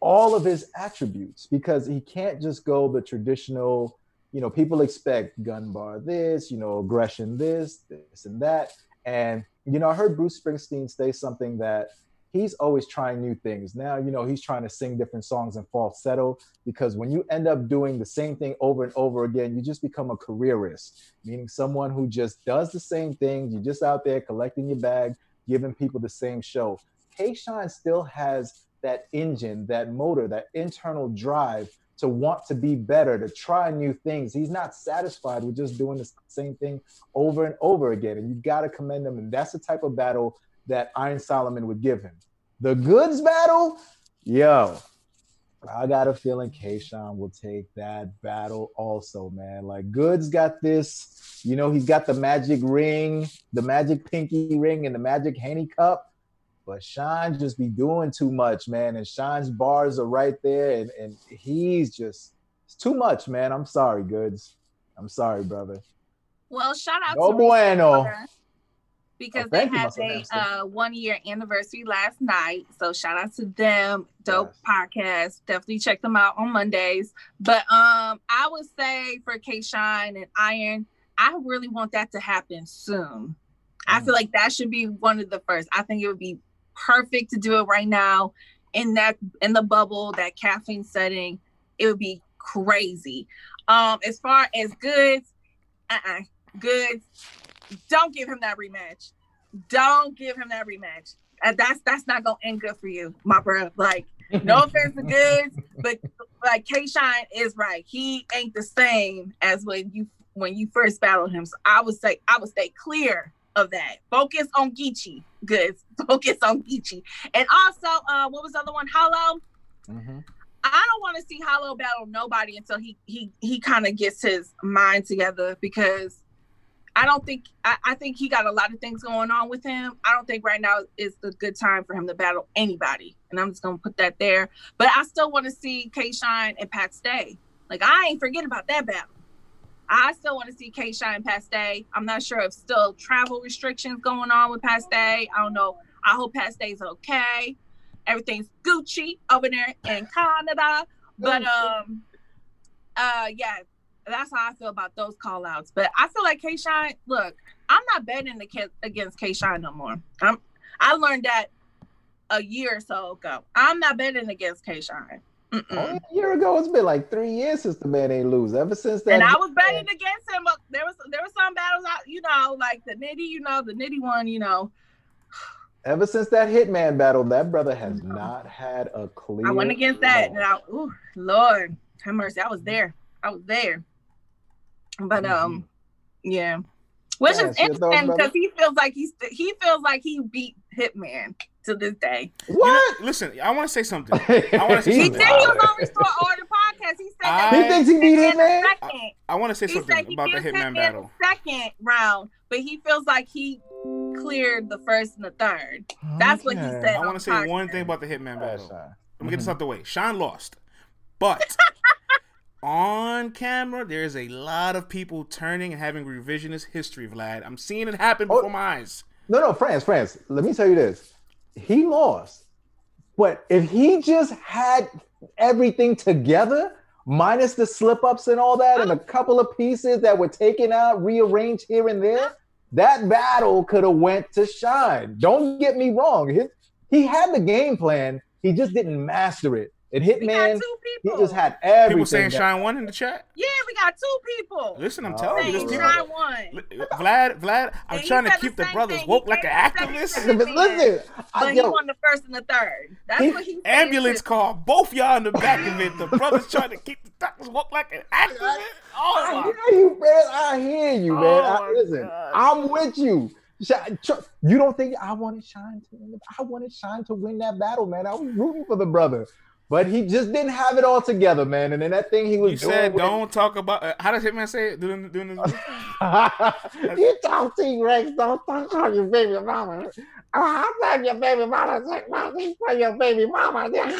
all of his attributes because he can't just go the traditional, you know, people expect gun bar this, you know, aggression this, this and that. And, you know, I heard Bruce Springsteen say something that he's always trying new things. Now, you know, he's trying to sing different songs in falsetto because when you end up doing the same thing over and over again, you just become a careerist, meaning someone who just does the same things. You're just out there collecting your bag, giving people the same show. K Shine still has that engine, that motor, that internal drive to want to be better, to try new things. He's not satisfied with just doing the same thing over and over again. And you got to commend him. And that's the type of battle that Iron Solomon would give him. The Goodz battle, yo, I got a feeling K Shine will take that battle also, man. Like Goodz got this, you know, he's got the magic ring, the magic pinky ring, and the magic handy cup. But Shine just be doing too much, man. And Shine's bars are right there, and, and he's just it's too much, man. I'm sorry, Goodz. I'm sorry, brother. Well, shout out No to bueno. Because Oh, they had a uh, one year anniversary last night. So shout out to them. Dope podcast. Definitely check them out on Mondays. But um, I would say for K Shine and Iron, I really want that to happen soon. I Mm. feel like that should be one of the first. I think it would be perfect to do it right now in that in the bubble, that caffeine setting. It would be crazy. Um, as far as Goodz, uh-uh, Goodz. Don't give him that rematch. Don't give him that rematch. Uh, that's that's not gonna end good for you, my bro. Like, no offense to Goodz, but like K Shine is right. He ain't the same as when you when you first battled him. So I would say I would stay clear of that. Focus on Geechee. Goodz. Focus on Geechee. And also, uh, what was the other one? Hollow. Mhm. I don't want to see Hollow battle nobody until he he he kind of gets his mind together because I don't think I, I think he got a lot of things going on with him. I don't think right now is the good time for him to battle anybody, and I'm just gonna put that there. But I still want to see K Shine and Pat Stay. Like I ain't forget about that battle. I still want to see K Shine and Pat Stay. I'm not sure if still travel restrictions going on with Pat Stay. I don't know. I hope Pat Stay's okay. Everything's Gucci over there in Canada. But um uh yeah, that's how I feel about those call outs. But I feel like K Shine, look, I'm not betting against K Shine no more. I'm I learned that a year or so ago. I'm not betting against K Shine. Oh, a year ago, it's been like three years since the man ain't lose. Ever since that, and I was betting against him. But there was there was some battles out, you know, like the nitty, you know, the nitty one, you know. Ever since that Hitman battle, that brother has not had a clear. I went against that, and I, ooh, Lord, have mercy. I was there. I was there. But mm-hmm. um, yeah, which yeah, is interesting because he feels like he's he feels like he beat Hitman to this day. What? You know, listen, I want to say something. I want to say he something. He said he was on Restore Order podcast. He said that he thinks he beat Hitman. I, I want to say he something about the Hitman, Hitman battle. second round, but he feels like he cleared the first and the third. That's okay. what he said. I want to say podcast. one thing about the Hitman battle. Let me get this out the way. Sean lost, but. on camera, there's a lot of people turning and having revisionist history, Vlad. I'm seeing it happen oh, before my eyes. No, no, France, France. Let me tell you this he lost. But if he just had everything together, minus the slip ups and all that, and a couple of pieces that were taken out, rearranged here and there, that battle could have went to shine. Don't get me wrong. He, he had the game plan. He just didn't master it. It hit man. He just had everything. People saying Shine one in the chat. Yeah, we got two people. Listen, I'm oh. telling you, this Shine one. Vlad, Vlad, I'm and trying to keep the, the brothers thing. woke like an activist. Listen, but I, he won the first and the third. That's he, what he. Ambulance call. Both y'all in the back of it. The brothers trying to keep the doctors woke like an activist. Oh, I hear you, man. I hear you, man. Oh, I, listen, God. I'm with you. You don't think I wanted Shine to? I wanted Shine to win that battle, man. I was rooting for the brother. But he just didn't have it all together, man. And then that thing he was you said, don't talk about. Uh, how does Hitman say it? Doing, doing this. you talk T Rex. Don't talk about your baby mama. Oh, I'll tell your baby mama. Take my for your baby mama. That's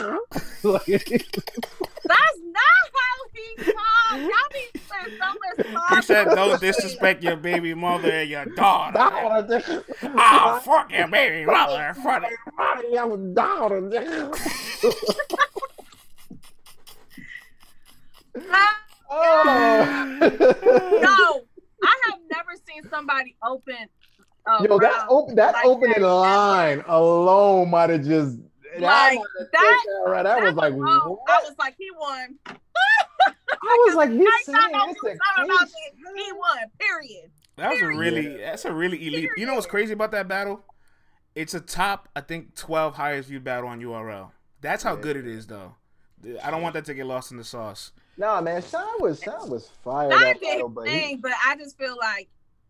not how he talks. Y'all be so much He said, don't disrespect your baby mother and your daughter. I'll fuck your baby mother in front of your daughter. Oh. no, I have never seen somebody open. Yo, that op- that like opening that. line alone might have just like that. That, right, that, that was like, what? I was like, he won. I was like, you saying this about He won. Period. That was period. a really. That's a really elite. Period. You know what's crazy about that battle? It's a top, I think, twelve highest viewed battle on URL. That's how yeah. good it is, though. I don't want that to get lost in the sauce. Nah, man, Sean was Sean was fired. That battle, but, thing, but I just feel like,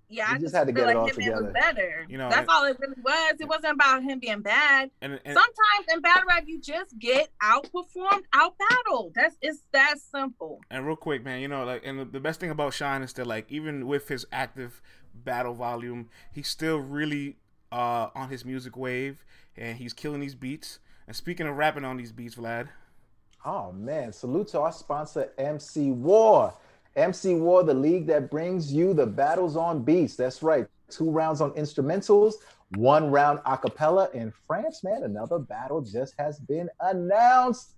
yeah, I just, just had to get like it all together. was better. You know, that's and, all it really was. It wasn't about him being bad. And, and, Sometimes in battle rap, you just get outperformed, out battled. That's it's that simple. And real quick, man, you know, like, and the best thing about Shine is that, like, even with his active battle volume, he's still really uh on his music wave, and he's killing these beats. And speaking of rapping on these beats, Vlad, Oh man, salute to our sponsor MC War. MC War, the league that brings you the battles on beats. That's right. Two rounds on instrumentals, one round a cappella. In France, man, another battle just has been announced.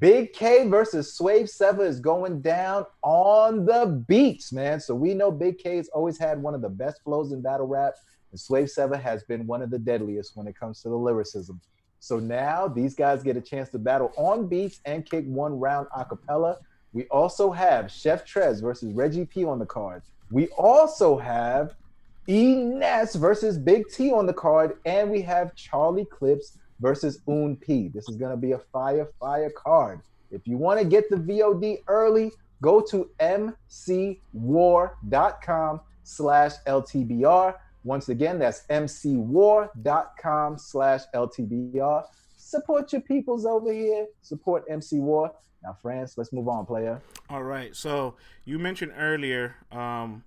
Big K versus Swave Sevah is going down on the beats, man. So we know Big K has always had one of the best flows in battle rap, and Swave Sevah has been one of the deadliest when it comes to the lyricism. So now these guys get a chance to battle on beats and kick one round a cappella. We also have Chef Trez versus Reggie P on the card. We also have E Ness versus Big T on the card, and we have Charlie Clips versus Un P. This is gonna be a fire, fire card. If you want to get the VOD early, go to mcwar.com slash LTBR. Once again, that's mcwar.com slash LTBR. support your peoples over here. Support MC War. Now, France, let's move on, player. All right. So you mentioned earlier um,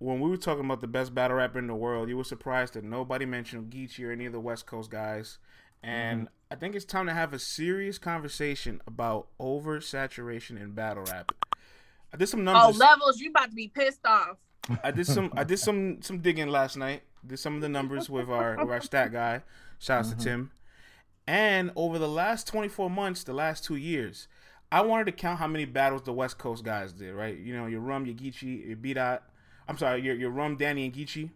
when we were talking about the best battle rapper in the world, you were surprised that nobody mentioned Geechee or any of the West Coast guys. And mm-hmm. I think it's time to have a serious conversation about oversaturation in battle rap. I did some numbers. Oh, levels, you about to be pissed off. I did some I did some some digging last night. Did some of the numbers with our with our stat guy. Shouts mm-hmm. to Tim. And over the last 24 months, the last two years, I wanted to count how many battles the West Coast guys did, right? You know, your Rum, your Geechee, your B-Dot. I'm sorry, your, your Rum, Danny, and Geechee.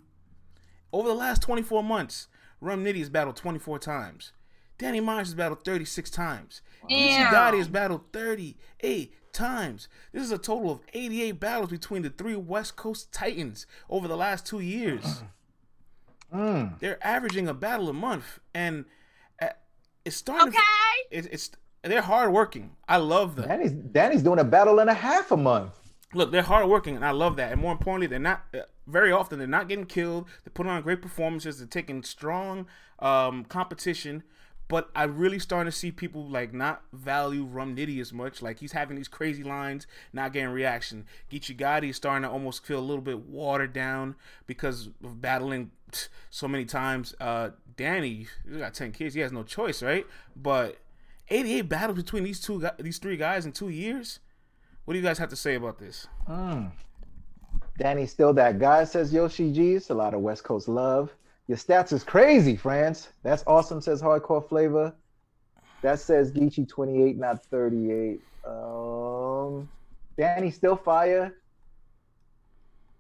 Over the last 24 months, Rum Nitty has battled 24 times. Danny Myers has battled 36 times. Geechee Gotti has battled 38 times. This is a total of 88 battles between the three West Coast Titans over the last two years. Mm. They're averaging a battle a month, and uh, it's starting. Okay. To, it, it's they're hardworking. I love them. Danny's Danny's doing a battle and a half a month. Look, they're hardworking, and I love that. And more importantly, they're not uh, very often they're not getting killed. They're putting on great performances. They're taking strong um, competition. But I'm really starting to see people like not value Rum Nitty as much. Like he's having these crazy lines, not getting reaction. Geechee Gotti is starting to almost feel a little bit watered down because of battling so many times. Uh, Danny, he got ten kids. He has no choice, right? But 88 battles between these two, these three guys in two years. What do you guys have to say about this? Mm. Danny's still that guy, says Yoshi G. It's a lot of West Coast love. Your stats is crazy, France. That's awesome, says Hardcore Flavor. That says Geechee 28, not 38. Um, Danny still fire.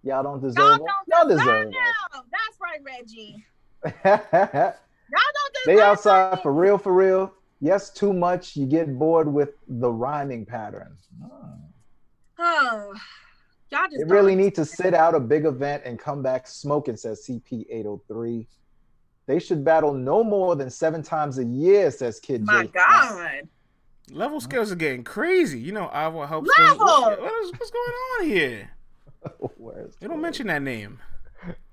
Y'all don't deserve Y'all don't Y'all deserve, deserve That's right, Reggie. Y'all don't deserve They outside for real, for real. Yes, too much. You get bored with the rhyming pattern. Oh, y'all just they really need to sit out a big event and come back smoking, says CP803. They should battle no more than seven times a year, says Kid My J. God. Level scales are getting crazy. You know, Iowa helps. Level. What, what is, what's going on here? Where's you don't mention that name.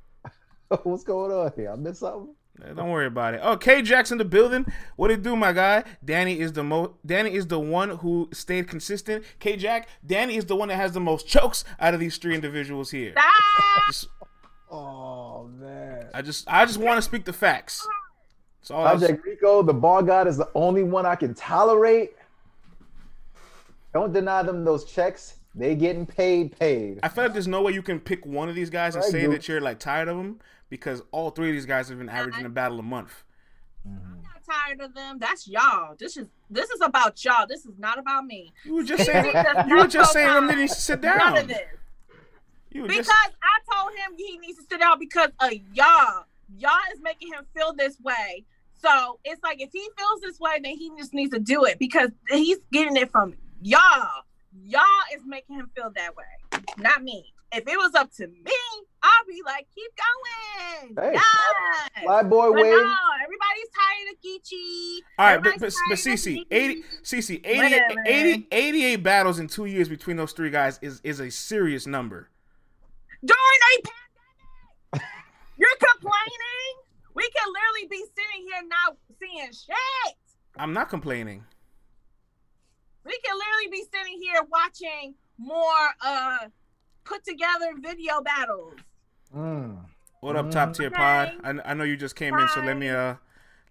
what's going on here? I missed something. Eh, don't worry about it. Oh, K Jackson the building. What it do, my guy? Danny is the most. Danny is the one who stayed consistent. K Jack. Danny is the one that has the most chokes out of these three individuals here. Just, oh man. I just I just want to speak the facts. Project Rico, the bar god is the only one I can tolerate. Don't deny them those checks. They getting paid, paid. I feel like there's no way you can pick one of these guys and say that you're like tired of them because all three of these guys have been averaging a battle a month. Mm-hmm. I'm not tired of them. That's y'all. This is this is about y'all. This is not about me. You were just saying you were just saying him needs to sit down. None of this. because just... I told him he needs to sit down because of y'all. Y'all is making him feel this way. So it's like if he feels this way, then he just needs to do it because he's getting it from y'all. Y'all is making him feel that way, not me. If it was up to me, I'll be like, keep going. Hey, yes. my boy Wade. No, everybody's tired of Geechee. All right, but, but, but CC, 80, CC 80, 80, 88 battles in two years between those three guys is, is a serious number. During a pandemic, you're complaining? We can literally be sitting here not seeing shit. I'm not complaining. We can literally be sitting here watching more uh put together video battles. Mm. What up, top tier pod? I, I know you just came Hi. in, so let me uh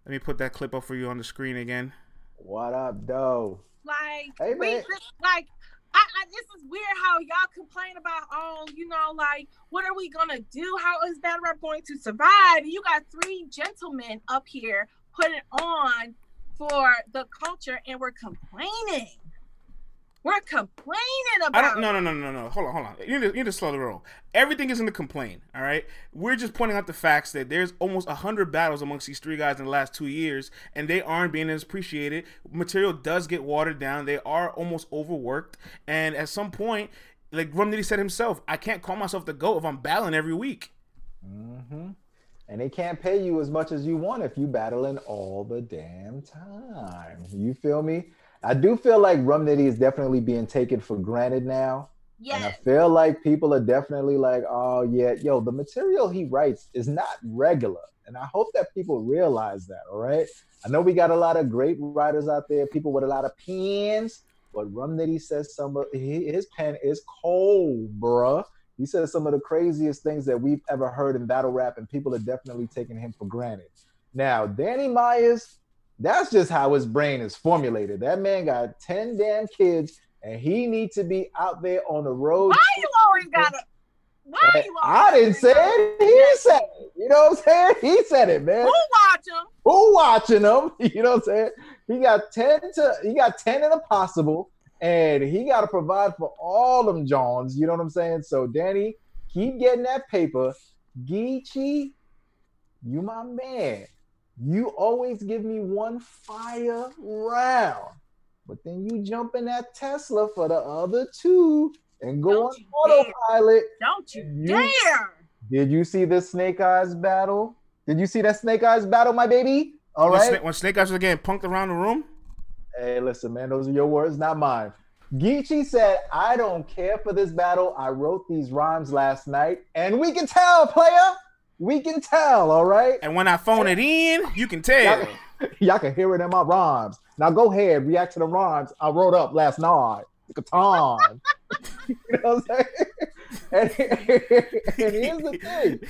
let me put that clip up for you on the screen again. What up, though? Like, hey, we, like, I, I, this is weird how y'all complain about, oh, you know, like, what are we gonna do? How is battle rap going to survive? You got three gentlemen up here putting on for the culture, and we're complaining. We're complaining about. I don't. No, no, no, no, no. Hold on, hold on. You need, to, you need to slow the roll. Everything isn't a complaint. All right. We're just pointing out the facts that there's almost hundred battles amongst these three guys in the last two years, and they aren't being as appreciated. Material does get watered down. They are almost overworked, and at some point, like Rum Nitty said himself, I can't call myself the goat if I'm battling every week. Mm-hmm. And they can't pay you as much as you want if you battling all the damn time. You feel me? I do feel like Rum Nitty is definitely being taken for granted now And I feel like people are definitely like, oh yeah, yo, the material he writes is not regular. And I hope that people realize that, all right? I know we got a lot of great writers out there, people with a lot of pens, but Rum Nitty says some of his pen is cold, bruh. He says some of the craziest things that we've ever heard in battle rap, and people are definitely taking him for granted. Now, Danny Myers, that's just how his brain is formulated. That man got 10 damn kids, and he needs to be out there on the road. Why you always gotta? Why you? Always I didn't say it. He said it. You know what I'm saying? He said it, man. Who watch him? Who watching him? You know what I'm saying? He got 10 to he got 10 in a possible, and he got to provide for all them Johns. You know what I'm saying? So Danny, keep getting that paper. Geechee, you my man. You always give me one fire round, but then you jump in that Tesla for the other two and go Don't on you autopilot. Don't you, You- dare! Did you see the Snake Eyes battle? Did you see that Snake Eyes battle, my baby? All When, right. Snake, when Snake Eyes was getting punked around the room, Hey, listen, man, those are your words, not mine. Geechi said, I don't care for this battle. I wrote these rhymes last night, and we can tell, player. We can tell, all right? and when I phone it in, you can tell. Y'all can hear it in my rhymes. Now go ahead, react to the rhymes I wrote up last night. Catan. you know what I'm saying? And, and here's the thing.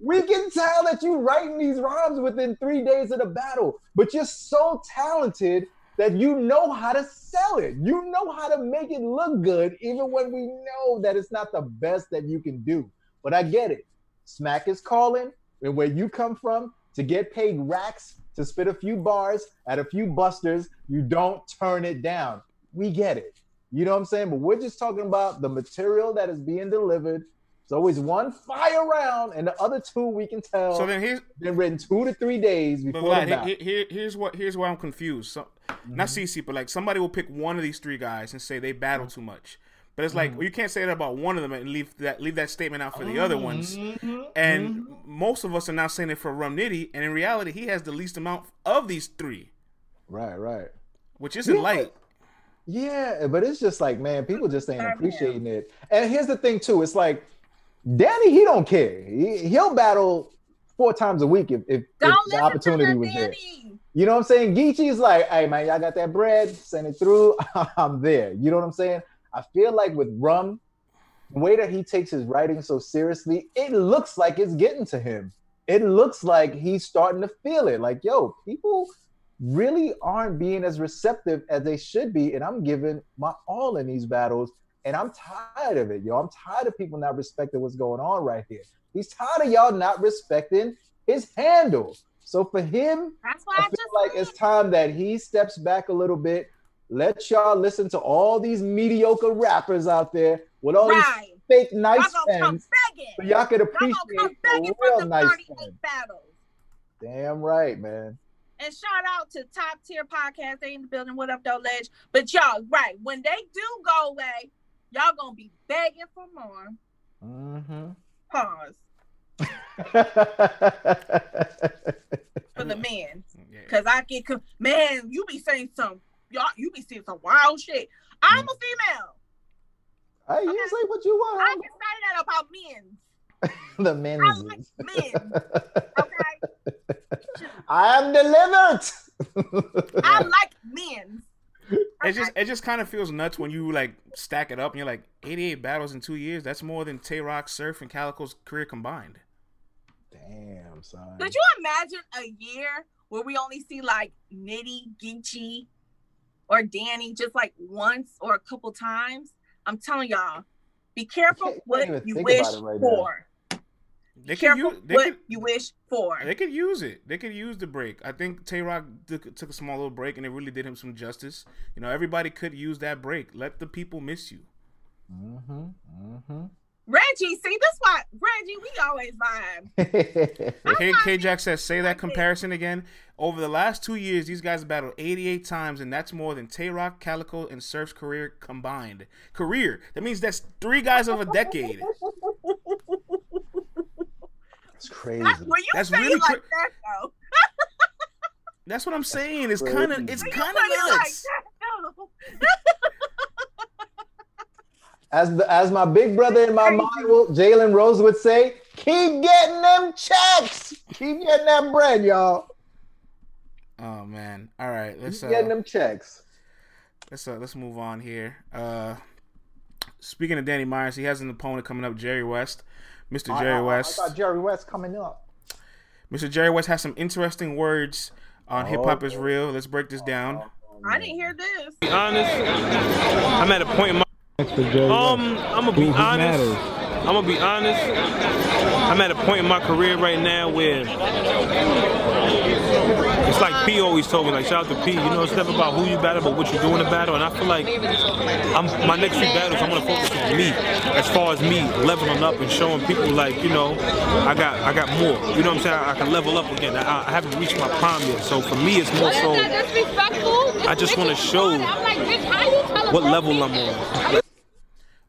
We can tell that you writing these rhymes within three days of the battle, but you're so talented that you know how to sell it. You know how to make it look good, even when we know that it's not the best that you can do. But I get it. Smack is calling, and where you come from, to get paid racks to spit a few bars at a few busters, you don't turn it down. We get it. You know what I'm saying? But we're just talking about the material that is being delivered. It's always one fire round, and the other two we can tell So then here's been written two to three days before the Vlad, here, here, here's what here's why I'm confused. So, not mm-hmm. CC, but like somebody will pick one of these three guys and say they battle mm-hmm. too much. But it's like well, you can't say that about one of them and leave that leave that statement out for the other ones. And most of us are now saying it for Rum Nitty, and in reality, he has the least amount of these three, Right, right. which isn't Yeah. light. Yeah, but it's just like, man, people just ain't appreciating it. And here's the thing too, it's like Danny, he don't care. He, he'll battle four times a week if, if, if the opportunity was the there. You know what I'm saying? Geechi's like, hey man, y'all got that bread, send it through. I'm there. You know what I'm saying? I feel like with Rum, the way that he takes his writing so seriously, it looks like it's getting to him. It looks like he's starting to feel it. Like, yo, people really aren't being as receptive as they should be. And I'm giving my all in these battles. And I'm tired of it, yo. I'm tired of people not respecting what's going on right here. He's tired of y'all not respecting his handle. So for him, That's why I I, feel like it's time that he steps back a little bit. Let y'all listen to all these mediocre rappers out there with all right. these fake nice y'all gonna come pens, begging. so y'all can Y'all come appreciate the real nice 38 battles. Damn right, man. And shout out to Top Tier Podcast. They in the building. What up, though, Ledge? But y'all, right, when they do go away, y'all gonna be begging for more. Mm-hmm. Pause for the men. Cause I get man, you be saying some y'all you be seeing some wild shit. I'm a female. hey, you Okay. say what you I want. can say that about men. the I like men. Okay. I am delivered. I like men. It just it just kind of feels nuts when you like stack it up and you're like 88 battles in two years. That's more than Tay Roc, Surf, and Calicoe's career combined. Damn, son. Could you imagine a year where we only see like Nitty, Geechi, or Danny just like once or a couple times? I'm telling y'all, be careful what you wish about it right now. for. They could Careful use they what could, you wish for. they could use it. They could use the break. I think Tay Roc took, took a small little break and it really did him some justice. You know, everybody could use that break. Let the people miss you. Mm-hmm. Mm-hmm. Reggie, see, that's why Reggie, we always vibe. K, K Jack says, say that comparison again. Over the last two years, these guys have battled 88 times, and that's more than Tay Roc, Calicoe, and Surf's career combined. Career. That means that's three guys of a decade. That's crazy. That's, when you That's say really it like cra- that, though. That's what I'm saying. It's kind of it's kind put it of like nuts. that, though. As the as my big brother in my mind, will- Jalen Rose would say, keep getting them checks, keep getting that bread, y'all. Oh man. All right. Let's Keep getting uh, them checks. let's uh, let's move on here. Uh, speaking of Danny Myers, he has an opponent coming up, Jerry West. Mr. Jerry I- I West. thought Jerry West coming up. Mr. Jerry West has some interesting words on Hip Hop is Oh. Real. Let's break this down. I didn't hear this. be honest. I'm at a point in my um. I'm gonna be honest. I'm gonna be honest. I'm at a point in my career right now where it's like P always told me, like shout out to P. You know, it's never about who you battle, but what you do in the battle. And I feel like I'm my next few battles, I'm gonna focus on me, as far as me leveling up and showing people like you know, I got I got more. You know what I'm saying? I, I can level up again. I, I haven't reached my prime yet. So for me, it's more so. I just wanna show what level I'm on.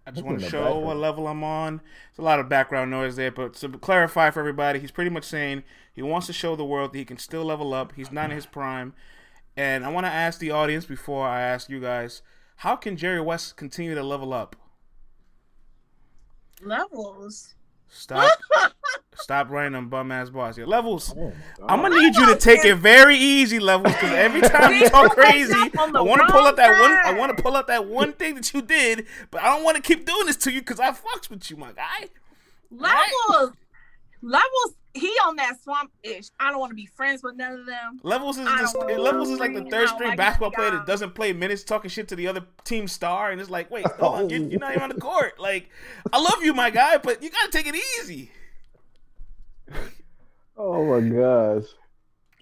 I just want to show background. what level I'm on. There's a lot of background noise there, but to clarify for everybody, he's pretty much saying he wants to show the world that he can still level up. He's not in his prime. And I want to ask the audience before I ask you guys, how can Jerry West continue to level up? Levels. Stop. Stop writing them bum ass bars here. Levels. Oh, I'm gonna need you to take it very easy, levels, because every time you talk crazy, I want to pull wrong up that one. I want to pull up that one thing that you did, but I don't want to keep doing this to you because I fucks with you, my guy. Levels. Levels. He on that swamp ish. I don't want to be friends with none of them. Levels is I this, levels is like the third string like basketball player that doesn't play minutes, talking shit to the other team star, and it's like, wait, hold on, you're, you're not even on the court. Like, I love you, my guy, but you gotta take it easy. Oh my gosh.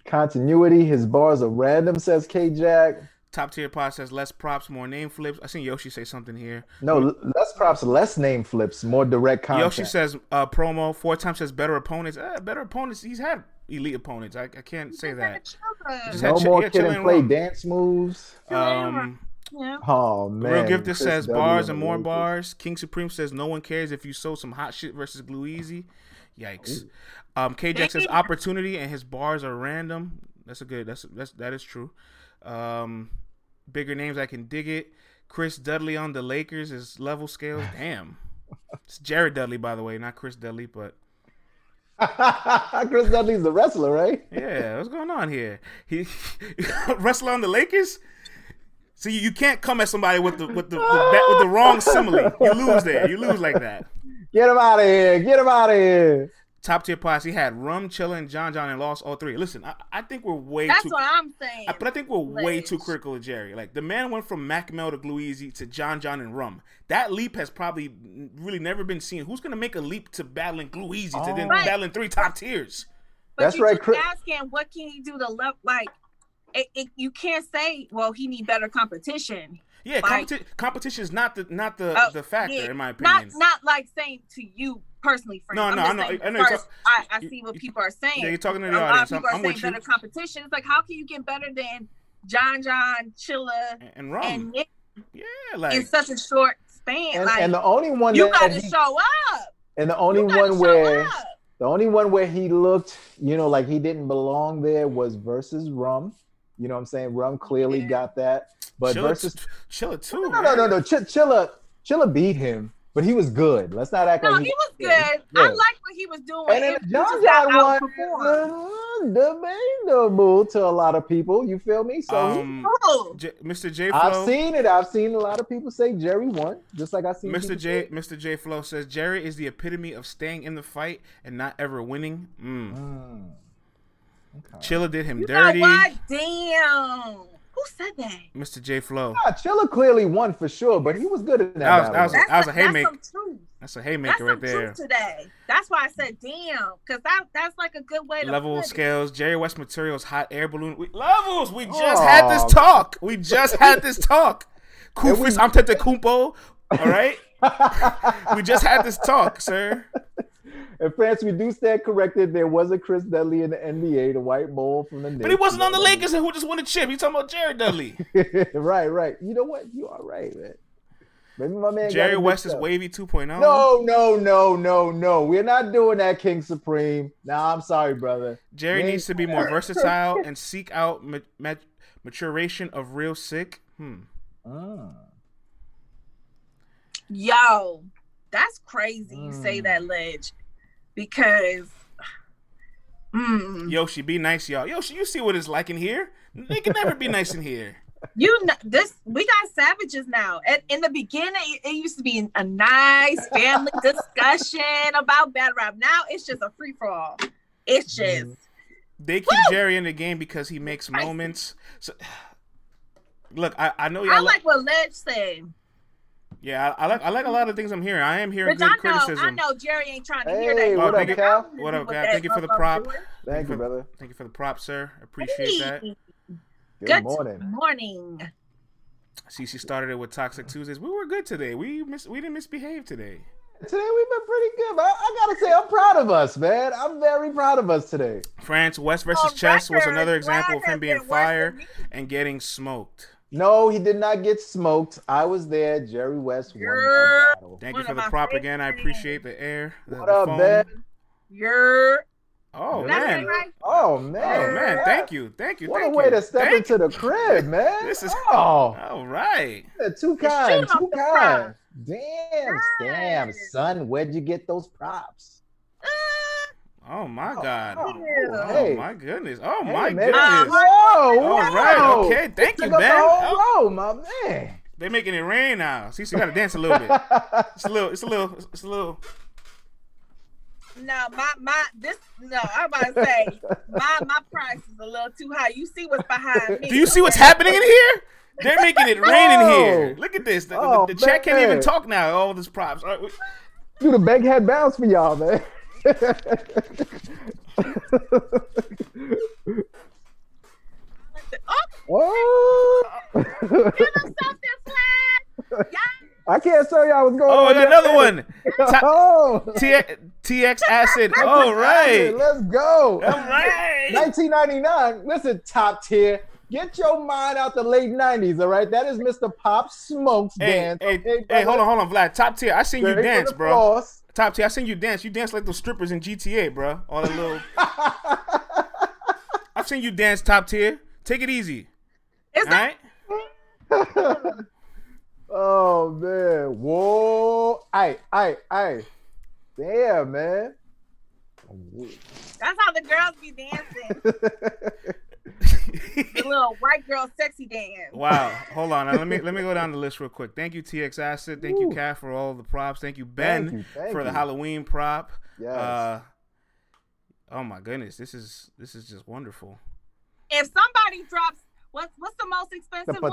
Continuity. His bars are random, says K Jack. Top tier pod says less props, more name flips. I seen Yoshi say something here. No, l- less props, less name flips, more direct content. Yoshi says uh, promo four times says better opponents. Uh, better opponents. He's had elite opponents. I, I can't say that. Just no had Ch- more yeah, kid and and play Rum. dance moves. Um, Yeah. Oh man. Real Gifted Chris says W bars and and more Lakers. bars. King Supreme says no one cares if you sold some hot shit versus Glue Easy. Yikes. Um, K Jack says opportunity and his bars are random. That's a good. That's that's that is true. Um, bigger names I can dig it. Chris Dudley on the Lakers is level scales. Damn. It's Jared Dudley, by the way, not Chris Dudley, but Chris Dudley's the wrestler, right? yeah, what's going on here? He wrestler on the Lakers. See, you can't come at somebody with the with the with, that, with the wrong simile. You lose there. You lose like that. Get him out of here. Get him out of here. Top tier pods. He had Rum, Chilla, and John John and lost all three. Listen, I, I think we're way That's too. what I'm saying. I- but I think we're way too critical of Jerry. Like the man went from Mac Mel to Glue Easy to John John and Rum. That leap has probably really never been seen. Who's gonna make a leap to battling Glue Easy to then Right. battling three top tiers? But That's you right, just Chris- asking what can he do to love like it, it, you can't say well he need better competition. Yeah, Like- competi- competition is not the not the Oh, the factor yeah. in my opinion. not not like saying to you personally, friend. No, I'm no, just I know- I know first, talk- I, I see what people are saying. Yeah, you're talking to a the lot of people I'm- are I'm saying with better competition. It's like how can you get better than John John, Chilla, and, and Rum. and Nick yeah, in such a short span? And, like and the only one you gotta show up. and the only You one show where up. the only one where he looked, you know, like he didn't belong there was versus Rum. You know what I'm saying? Rum clearly Yeah. got that. But Chilla, versus Chilla too. no, no, no, no. Ch- Chilla, Chilla beat him, but he was good. Let's not act No, like he was good. Yeah. I like what he was doing. And then It- he John got John outperformed. one debatable to a lot of people. You feel me? So he- Um, Cool. J- Mr. J I've seen it. I've seen a lot of people say Jerry won, just like I see Mr. J say- Mr. J Flow says Jerry is the epitome of staying in the fight and not ever winning. Mm. Mm. Chilla did him You dirty. know what? Damn. Who said that? Mr. J Flow. Nah, Chilla clearly won for sure, but he was good in that. That was- battle. was- That's, That a that's haymaker. some truth. That's a That's haymaker some right there. truth today. That's why I said damn, because that that's like a good way to Level put it. scales. Jerry West materials. Hot air balloon. We, levels. We just had this talk. We just had this talk. And we- Kufis Antetokounmpo. All right. we just had this talk, sir. In France, we do stand corrected. There was a Chris Dudley in the NBA, the white bull from the Knicks. But he wasn't on the Lakers and who just won a chip. He talking about Jared Dudley. right, right. You know what? You are right, man. Maybe my man. Jerry West is up. wavy 2.0. No, no, no, no, no. We're not doing that, King Supreme. Nah, I'm sorry, brother. Jerry We needs to be more versatile and seek out ma- ma- maturation of real sick. Hmm. Ah. Yo, that's crazy. You say Mm. that, Ledge, because. Mm, Yoshi, be nice, y'all. Yoshi, you see what it's like in here? They can never be nice in here. you know this. We got savages now. And in the beginning, it, used to be a nice family discussion about bad rap. Now it's just a free for all. It's just. They keep Jerry in the game because he makes moments. So, look, I, I know y'all. I like what Ledge said. Yeah, I, I like I like a lot of things I'm hearing. I am hearing But I good know, criticism. I know Jerry ain't trying to Hey, hear that. what up, I Cal? What up, Cal? Thank you for the prop. doing. Thank you, for, brother. Thank you for the prop, sir. Appreciate that. Hey, Good, Good morning. morning. she started it with Toxic Tuesdays. We were good today. We miss, we didn't misbehave today. Today we've been pretty good. but I, I gotta say, I'm proud of us, man. I'm very proud of us today. France West versus On Chess was another example of him being been fire and getting smoked. No, he did not get smoked. I was there. Jerry West won You're- battle. Thank One you for the my prop again. I appreciate the air. What the up, phone. Ben? You're. Oh That's man. right. Oh man. Oh man. Thank you. Thank you. What thank a way you. to step Thank into the crib, man. This is- oh, All right. too kind, shooting off too kind. props. Damn, damn, son, where'd you get those props? Ah, Oh my oh, God. oh, Oh hey. my goodness. Oh Hey, my man. goodness. Whoa, All whoa. right. Oh, okay. Thank you, Took up Ben. the Oh, whole row, my man. They're making it rain now. See, so you gotta dance a little bit. It's a little. It's a little. It's a little. No, my my this no, I'm about to say my my price is a little too high. You see what's behind me. Do you see what's happening in here? They're making it rain in here. Oh. Look at this. The, the- Oh, the check can't even talk now. All this props. All right, we- Do the big head bounce for y'all, man. Oh, oh. give him something, Flag. I can't show y'all what's going Oh, on. and another one. Ta- Oh, TX, TX acid. All right. let's go. All right. 1999. Listen, top tier. Get your mind out the late 90s, all right? That is Mr. Pop Smokes Hey, dance. hey, okay, hey, hold on, hold on, Vlad. Top tier. I seen you Straight from dance, bro. floors. Top tier. I seen you dance. You dance like those strippers in GTA, bro. All the little. I've seen you dance top tier. Take it easy. Is All that right. Oh man. Whoa. Aye, aye, aye. Damn, man. that's how the girls be dancing. The little white girl sexy dance. Wow. Hold on. Now, let me let me go down the list real quick. Thank you, TX Acid. Thank you, Ooh. Kat, for all the props. Thank you, Ben, Thank you, thank for the. Halloween prop. Yes. Uh, oh my goodness, this is this is just wonderful. If somebody drops what's what's the most the expensive one?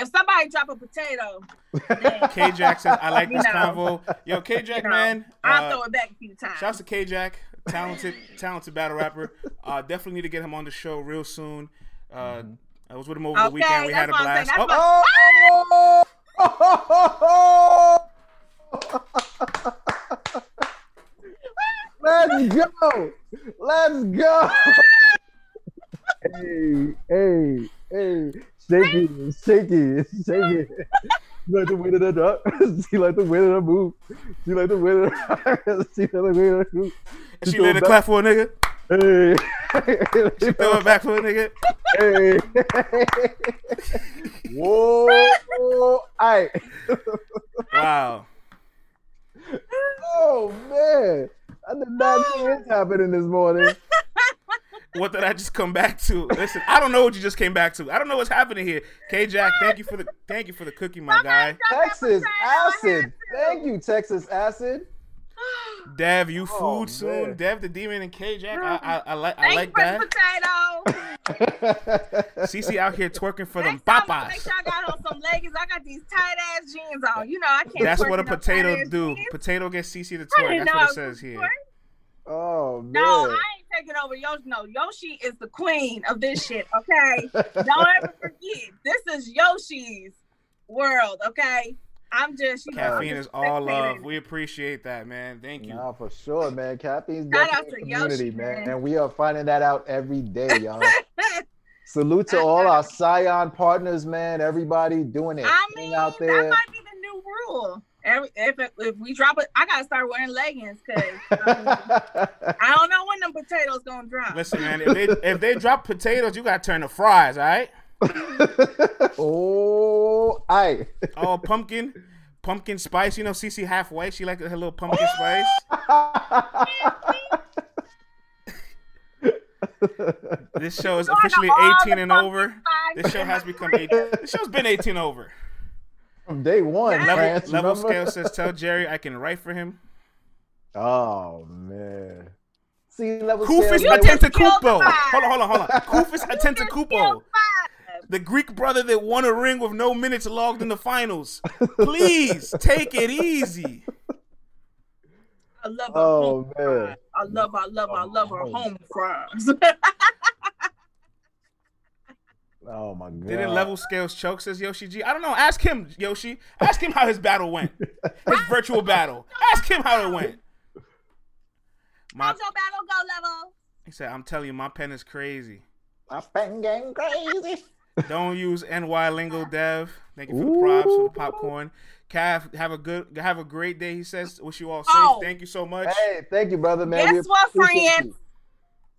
Potato. If somebody drop a potato, K Jack says, I like You this know. convo. Yo, K Jack, you know, man. I'll uh, throw it back a few times. Shouts to K Jack, talented, talented battle rapper. Uh, definitely need to get him on the show real soon. Uh, I was with him over the weekend. We had a what I'm blast. saying. Oh, Oh! Let's go. Let's go. hey, hey, hey. Shaky, shaky, shaky. She like the way that I drop. She like the way that I move. She like the way that I She like the way that I move. she throw let it clap for a nigga. Hey. She throw it back for a nigga. Hey. Whoa. Aye. Wow. Oh man. I did not see this happening this morning. What did I just come back to? Listen, I don't know what you just came back to. I don't know what's happening here. K Jack, thank you for the thank you for the cookie, my guy. Texas acid. Thank you, Texas acid. Dev, you oh, food Oh, soon. man. Dev the demon and K Jack. I, I, I like I Thank like you that. potato. CC out here twerking for them Next time, Make sure I got on some leggings. I got these tight ass jeans on. You know I can't. That's what a potato tight-ass do. jeans. Potato gets CC to I twerk. That's what it says here. twerk. Oh man. No, I ain't taking over Yoshi. No, Yoshi is the queen of this shit. Okay, don't ever forget. This is Yoshi's world. Okay, I'm just you know. Caffeine just is all spectating. love. We appreciate that, man. Thank you. Nah, for sure, man. Caffeine's Shout out to a community, Yoshi, man. man. And we are finding that out every day, y'all. Salute to all our Scion partners, man. Everybody doing it. I thing mean, out that might be the new rule. Every, if if we drop it, I gotta start wearing leggings because um, I don't know when them potatoes gonna drop. Listen, man. If they if they drop potatoes, you gotta turn to fries. All right. oh, I. Oh, pumpkin, pumpkin spice. You know, CC half white. She like her little pumpkin spice. This show is officially 18 and over. spice. This show has become 18. This show's been 18 over. From day one, Level, France, level scale says, "Tell Jerry I can write for him." Oh man. See level Kufis scale. attend to killed Kupo. Hold on, hold on, hold on. Kufis attend to Kupo. The Greek brother that won a ring with no minutes logged in the finals. Please take it easy. I love her Oh home man. fries. I love, I love, I love her home home fries. Oh my god. Didn't level scales choke? Says Yoshi G. I don't know. Ask him, Yoshi. Ask him how his battle went. His virtual battle. Ask him how it went. My, How's your battle go level? he said, "I'm telling you, my pen is crazy. My pen getting crazy. Don't use NY lingo, Dev. Thank you for the props for the popcorn. Cav, have a good, have a great day. He says, wish you all safe. Oh. Thank you so much. Hey, thank you, brother, man. Guess We what, friend? you.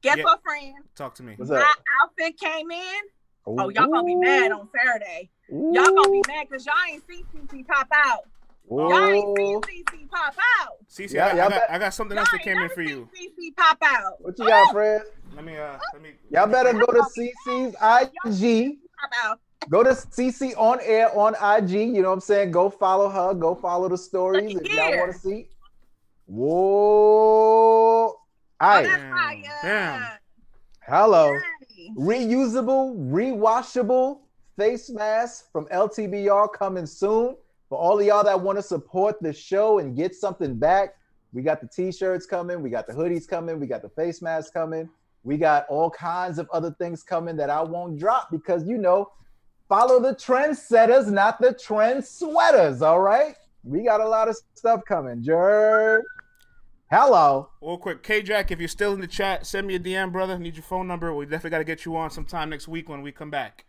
Guess Yeah. what, friend? Talk to me. What's My outfit came in. Oh, y'all gonna be mad on Saturday. Y'all gonna be mad because y'all ain't see CC pop out. Y'all ain't seen Ooh. CC pop out. CC, Yeah, I, got, y'all I, got, bet- I got something Y'all else that came in for you. CC pop out. What you got, Fred? Let me, uh, let me. Y'all better go to CC's IG. Pop out. Go to CC on air on IG. You know what I'm saying? Go follow her. Go follow the stories if y'all want to see. Whoa. All right. that's Damn. Damn. Hello. Reusable, rewashable face mask from LTBR coming soon. For all of y'all that want to support the show and get something back, we got the t-shirts coming, we got the hoodies coming, we got the face masks coming, we got all kinds of other things coming that I won't drop because you know, follow the trendsetters, not the trend sweaters. All right, we got a lot of stuff coming. Jerk. Hello. Real quick, K Jack, if you're still in the chat, send me a DM, brother. Need your phone number. We definitely got to get you on sometime next week when we come back.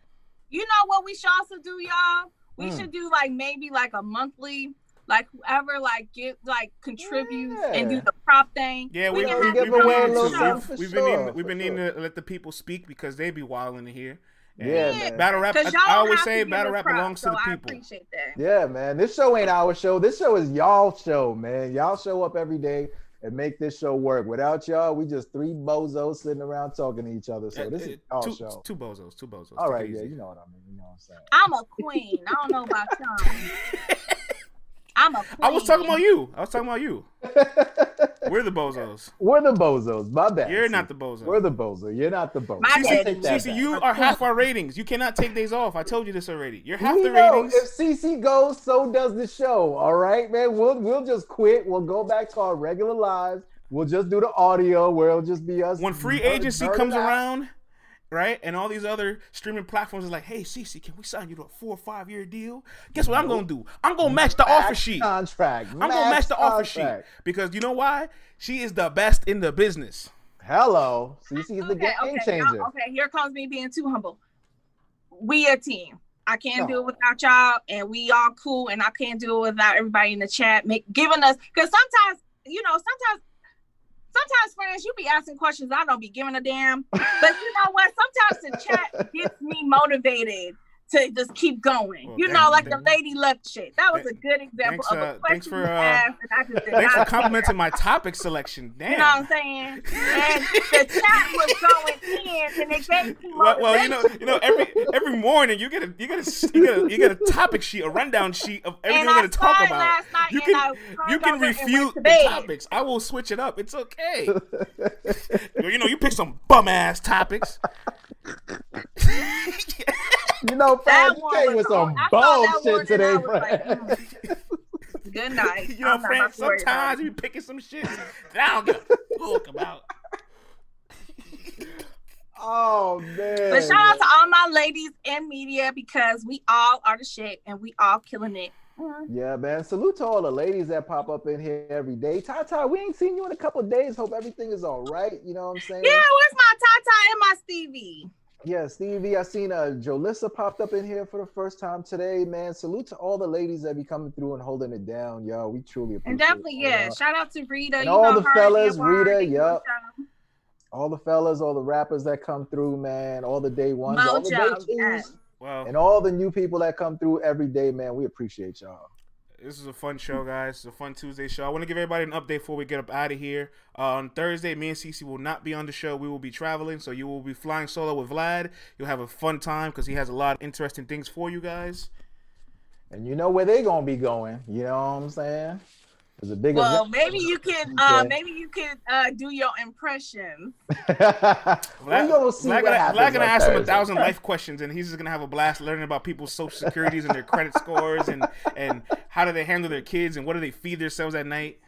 You know what we should also do, y'all? We Hmm. should do like maybe like a monthly, like whoever like give like contributes and do the prop thing. Yeah, we, We we, can we, have have give been away a little to. something We've, we've been needing, we've been needing sure. to let the people speak because they be wilding in here. And Yeah, man. Battle rap. I, I always say battle rap props, belongs to so the I people. appreciate that. Yeah, man. This show ain't our show. This show is y'all show, man. Y'all show up every day and make this show work. Without y'all, we just three bozos sitting around talking to each other. So this is y'all two, show. two bozos, two bozos. All Take right, it yeah, you know what I mean. You know what I'm saying. I'm a queen. I don't know about y'all. I'm a queen. I was talking about you. I was talking about you. We're the bozos. We're the bozos. My bad. You're not the bozo. We're the bozo. You're not the bozo. My You bad. take that Cece, back. you are half our ratings. You cannot take days off. I told you this already. You're half We the know ratings. if CC goes, so does the show. All right, man. We'll we'll just quit. We'll go back to our regular lives. We'll just do the audio where it'll just be us. when free agency nerding comes out. around, right, and all these other streaming platforms is like, "Hey, Cece, can we sign you to a four or five year deal?" Guess what I'm gonna do? I'm gonna match the offer sheet. contract. I'm gonna match the offer sheet because you know why? She is the best in the business. Hello, CC is the okay, game okay, changer. okay, here comes me being too humble. We a team. I can't do Oh. it without y'all, and we all cool, and I can't do it without everybody in the chat make giving us because sometimes, you know, sometimes sometimes friends, you be asking questions I don't be giving a damn. But you know what? Sometimes the chat gets me motivated to just keep going. Well, you know, like the lady left shit. That was a good example Thanks, of a uh, question thanks for, you uh, asked, and I just did Thanks for complimenting my topic selection. Damn. you know what I'm saying? And the chat was going in, and it gave me well, well, you know, you know, every every morning you get a you get a you get a, you get a topic sheet, a rundown sheet of everything we're gonna talk about. You can you can refute the topics. I will switch it up. It's okay. you know, you pick some bum ass topics. You know, That Fran, you one came was with some on- I saw one bullshit today, I was like, mm. Good night. You know, I'm friend, about to worry about sometimes it. you be picking some shit that I don't give a fuck about. Oh man. But shout out to all my ladies in media because we all are the shit and we all killing it. Mm. Yeah, man. Salute to all the ladies that pop up in here every day. Tata, we ain't seen you in a couple days. Hope everything is all right. You know what I'm saying? Yeah, where's my Tata and my Stevie? Yeah, Stevie, I seen uh Jolissa popped up in here for the first time today, man. Salute to all the ladies that be coming through and holding it down, y'all. We truly appreciate And definitely, all yeah. y'all. Shout out to Rita. And you all know the her, fellas, Edward, Rita, they do yup. all the fellas, all the rappers that come through, man, all the day ones, all the day twos, yes. Well, and all the new people that come through every day, man. We appreciate y'all. This is a fun show, guys. It's a fun Tuesday show. I want to give everybody an update before we get up out of here. Uh, on Thursday, me and Cece will not be on the show. We will be traveling, so you will be flying solo with Vlad. You'll have a fun time because he has a lot of interesting things for you guys. And you know where they're gonna be going. You know what I'm saying? There's a big Well, event. maybe you can uh maybe you can uh do your impression. We're gonna see Vlad what gonna, happens gonna on ask him a thousand life questions, and he's just gonna have a blast learning about people's social securities and their credit scores, and and how do they handle their kids, and what do they feed themselves at night.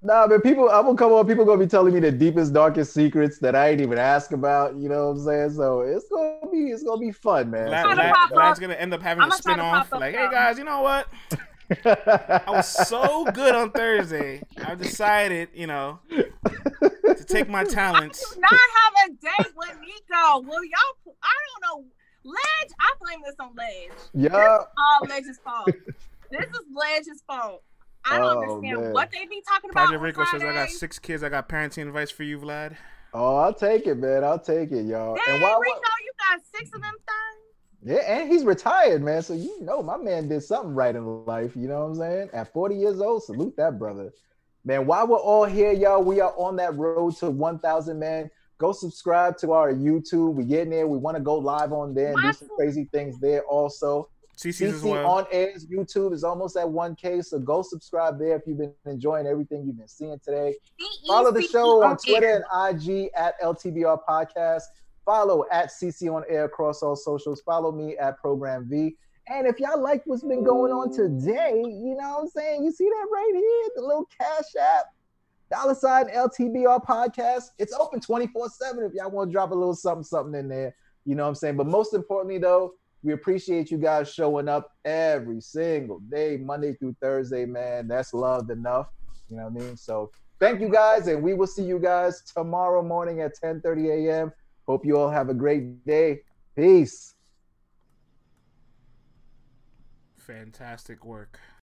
Nah, but people, I'm gonna come on. People gonna be telling me the deepest, darkest secrets that I ain't even ask about. You know what I'm saying? So it's gonna be, it's gonna be fun, man. Vlad, Trying to Vlad- pop Vlad's up. gonna end up having I'm a gonna spin off. Like, hey guys, you know what? I was so good on Thursday. I decided, you know, to take my talents. Do not have a date with Nico. Will y'all? I don't know. Ledge. I blame this on Ledge. yeah, All Ledge's fault. this is Ledge's fault. I don't Oh, understand man. what they be talking about. Project on Rico says, I got Friday. six kids. I got parenting advice for you, Vlad. oh, I'll take it, man. I'll take it, y'all. Dang, and while Rico, you got six of them things. Yeah, and he's retired, man. So you know, my man did something right in life. You know what I'm saying? At 40 years old, salute that brother, man. While we're all here, y'all, we are on that road to 1,000, man. Go subscribe to our YouTube. We getting there. We want to go live on there and do some crazy things there also. CC's as CC well. on Air's YouTube is almost at 1K, so go subscribe there if you've been enjoying everything you've been seeing today. Follow the show on Twitter and IG at LTBR Podcast. Follow at CC on Air across all socials. Follow me at Program V. And if y'all like what's been going on today, you know what I'm saying? You see that right here, the little Cash App, dollar sign LTBR Podcast. It's open 24 7 if y'all want to drop a little something, something in there. You know what I'm saying? But most importantly, though, we appreciate you guys showing up every single day, Monday through Thursday, man. That's loved enough. You know what I mean? So thank you guys, and we will see you guys tomorrow morning at 10:30 a.m. Hope you all have a great day. Peace. Fantastic work.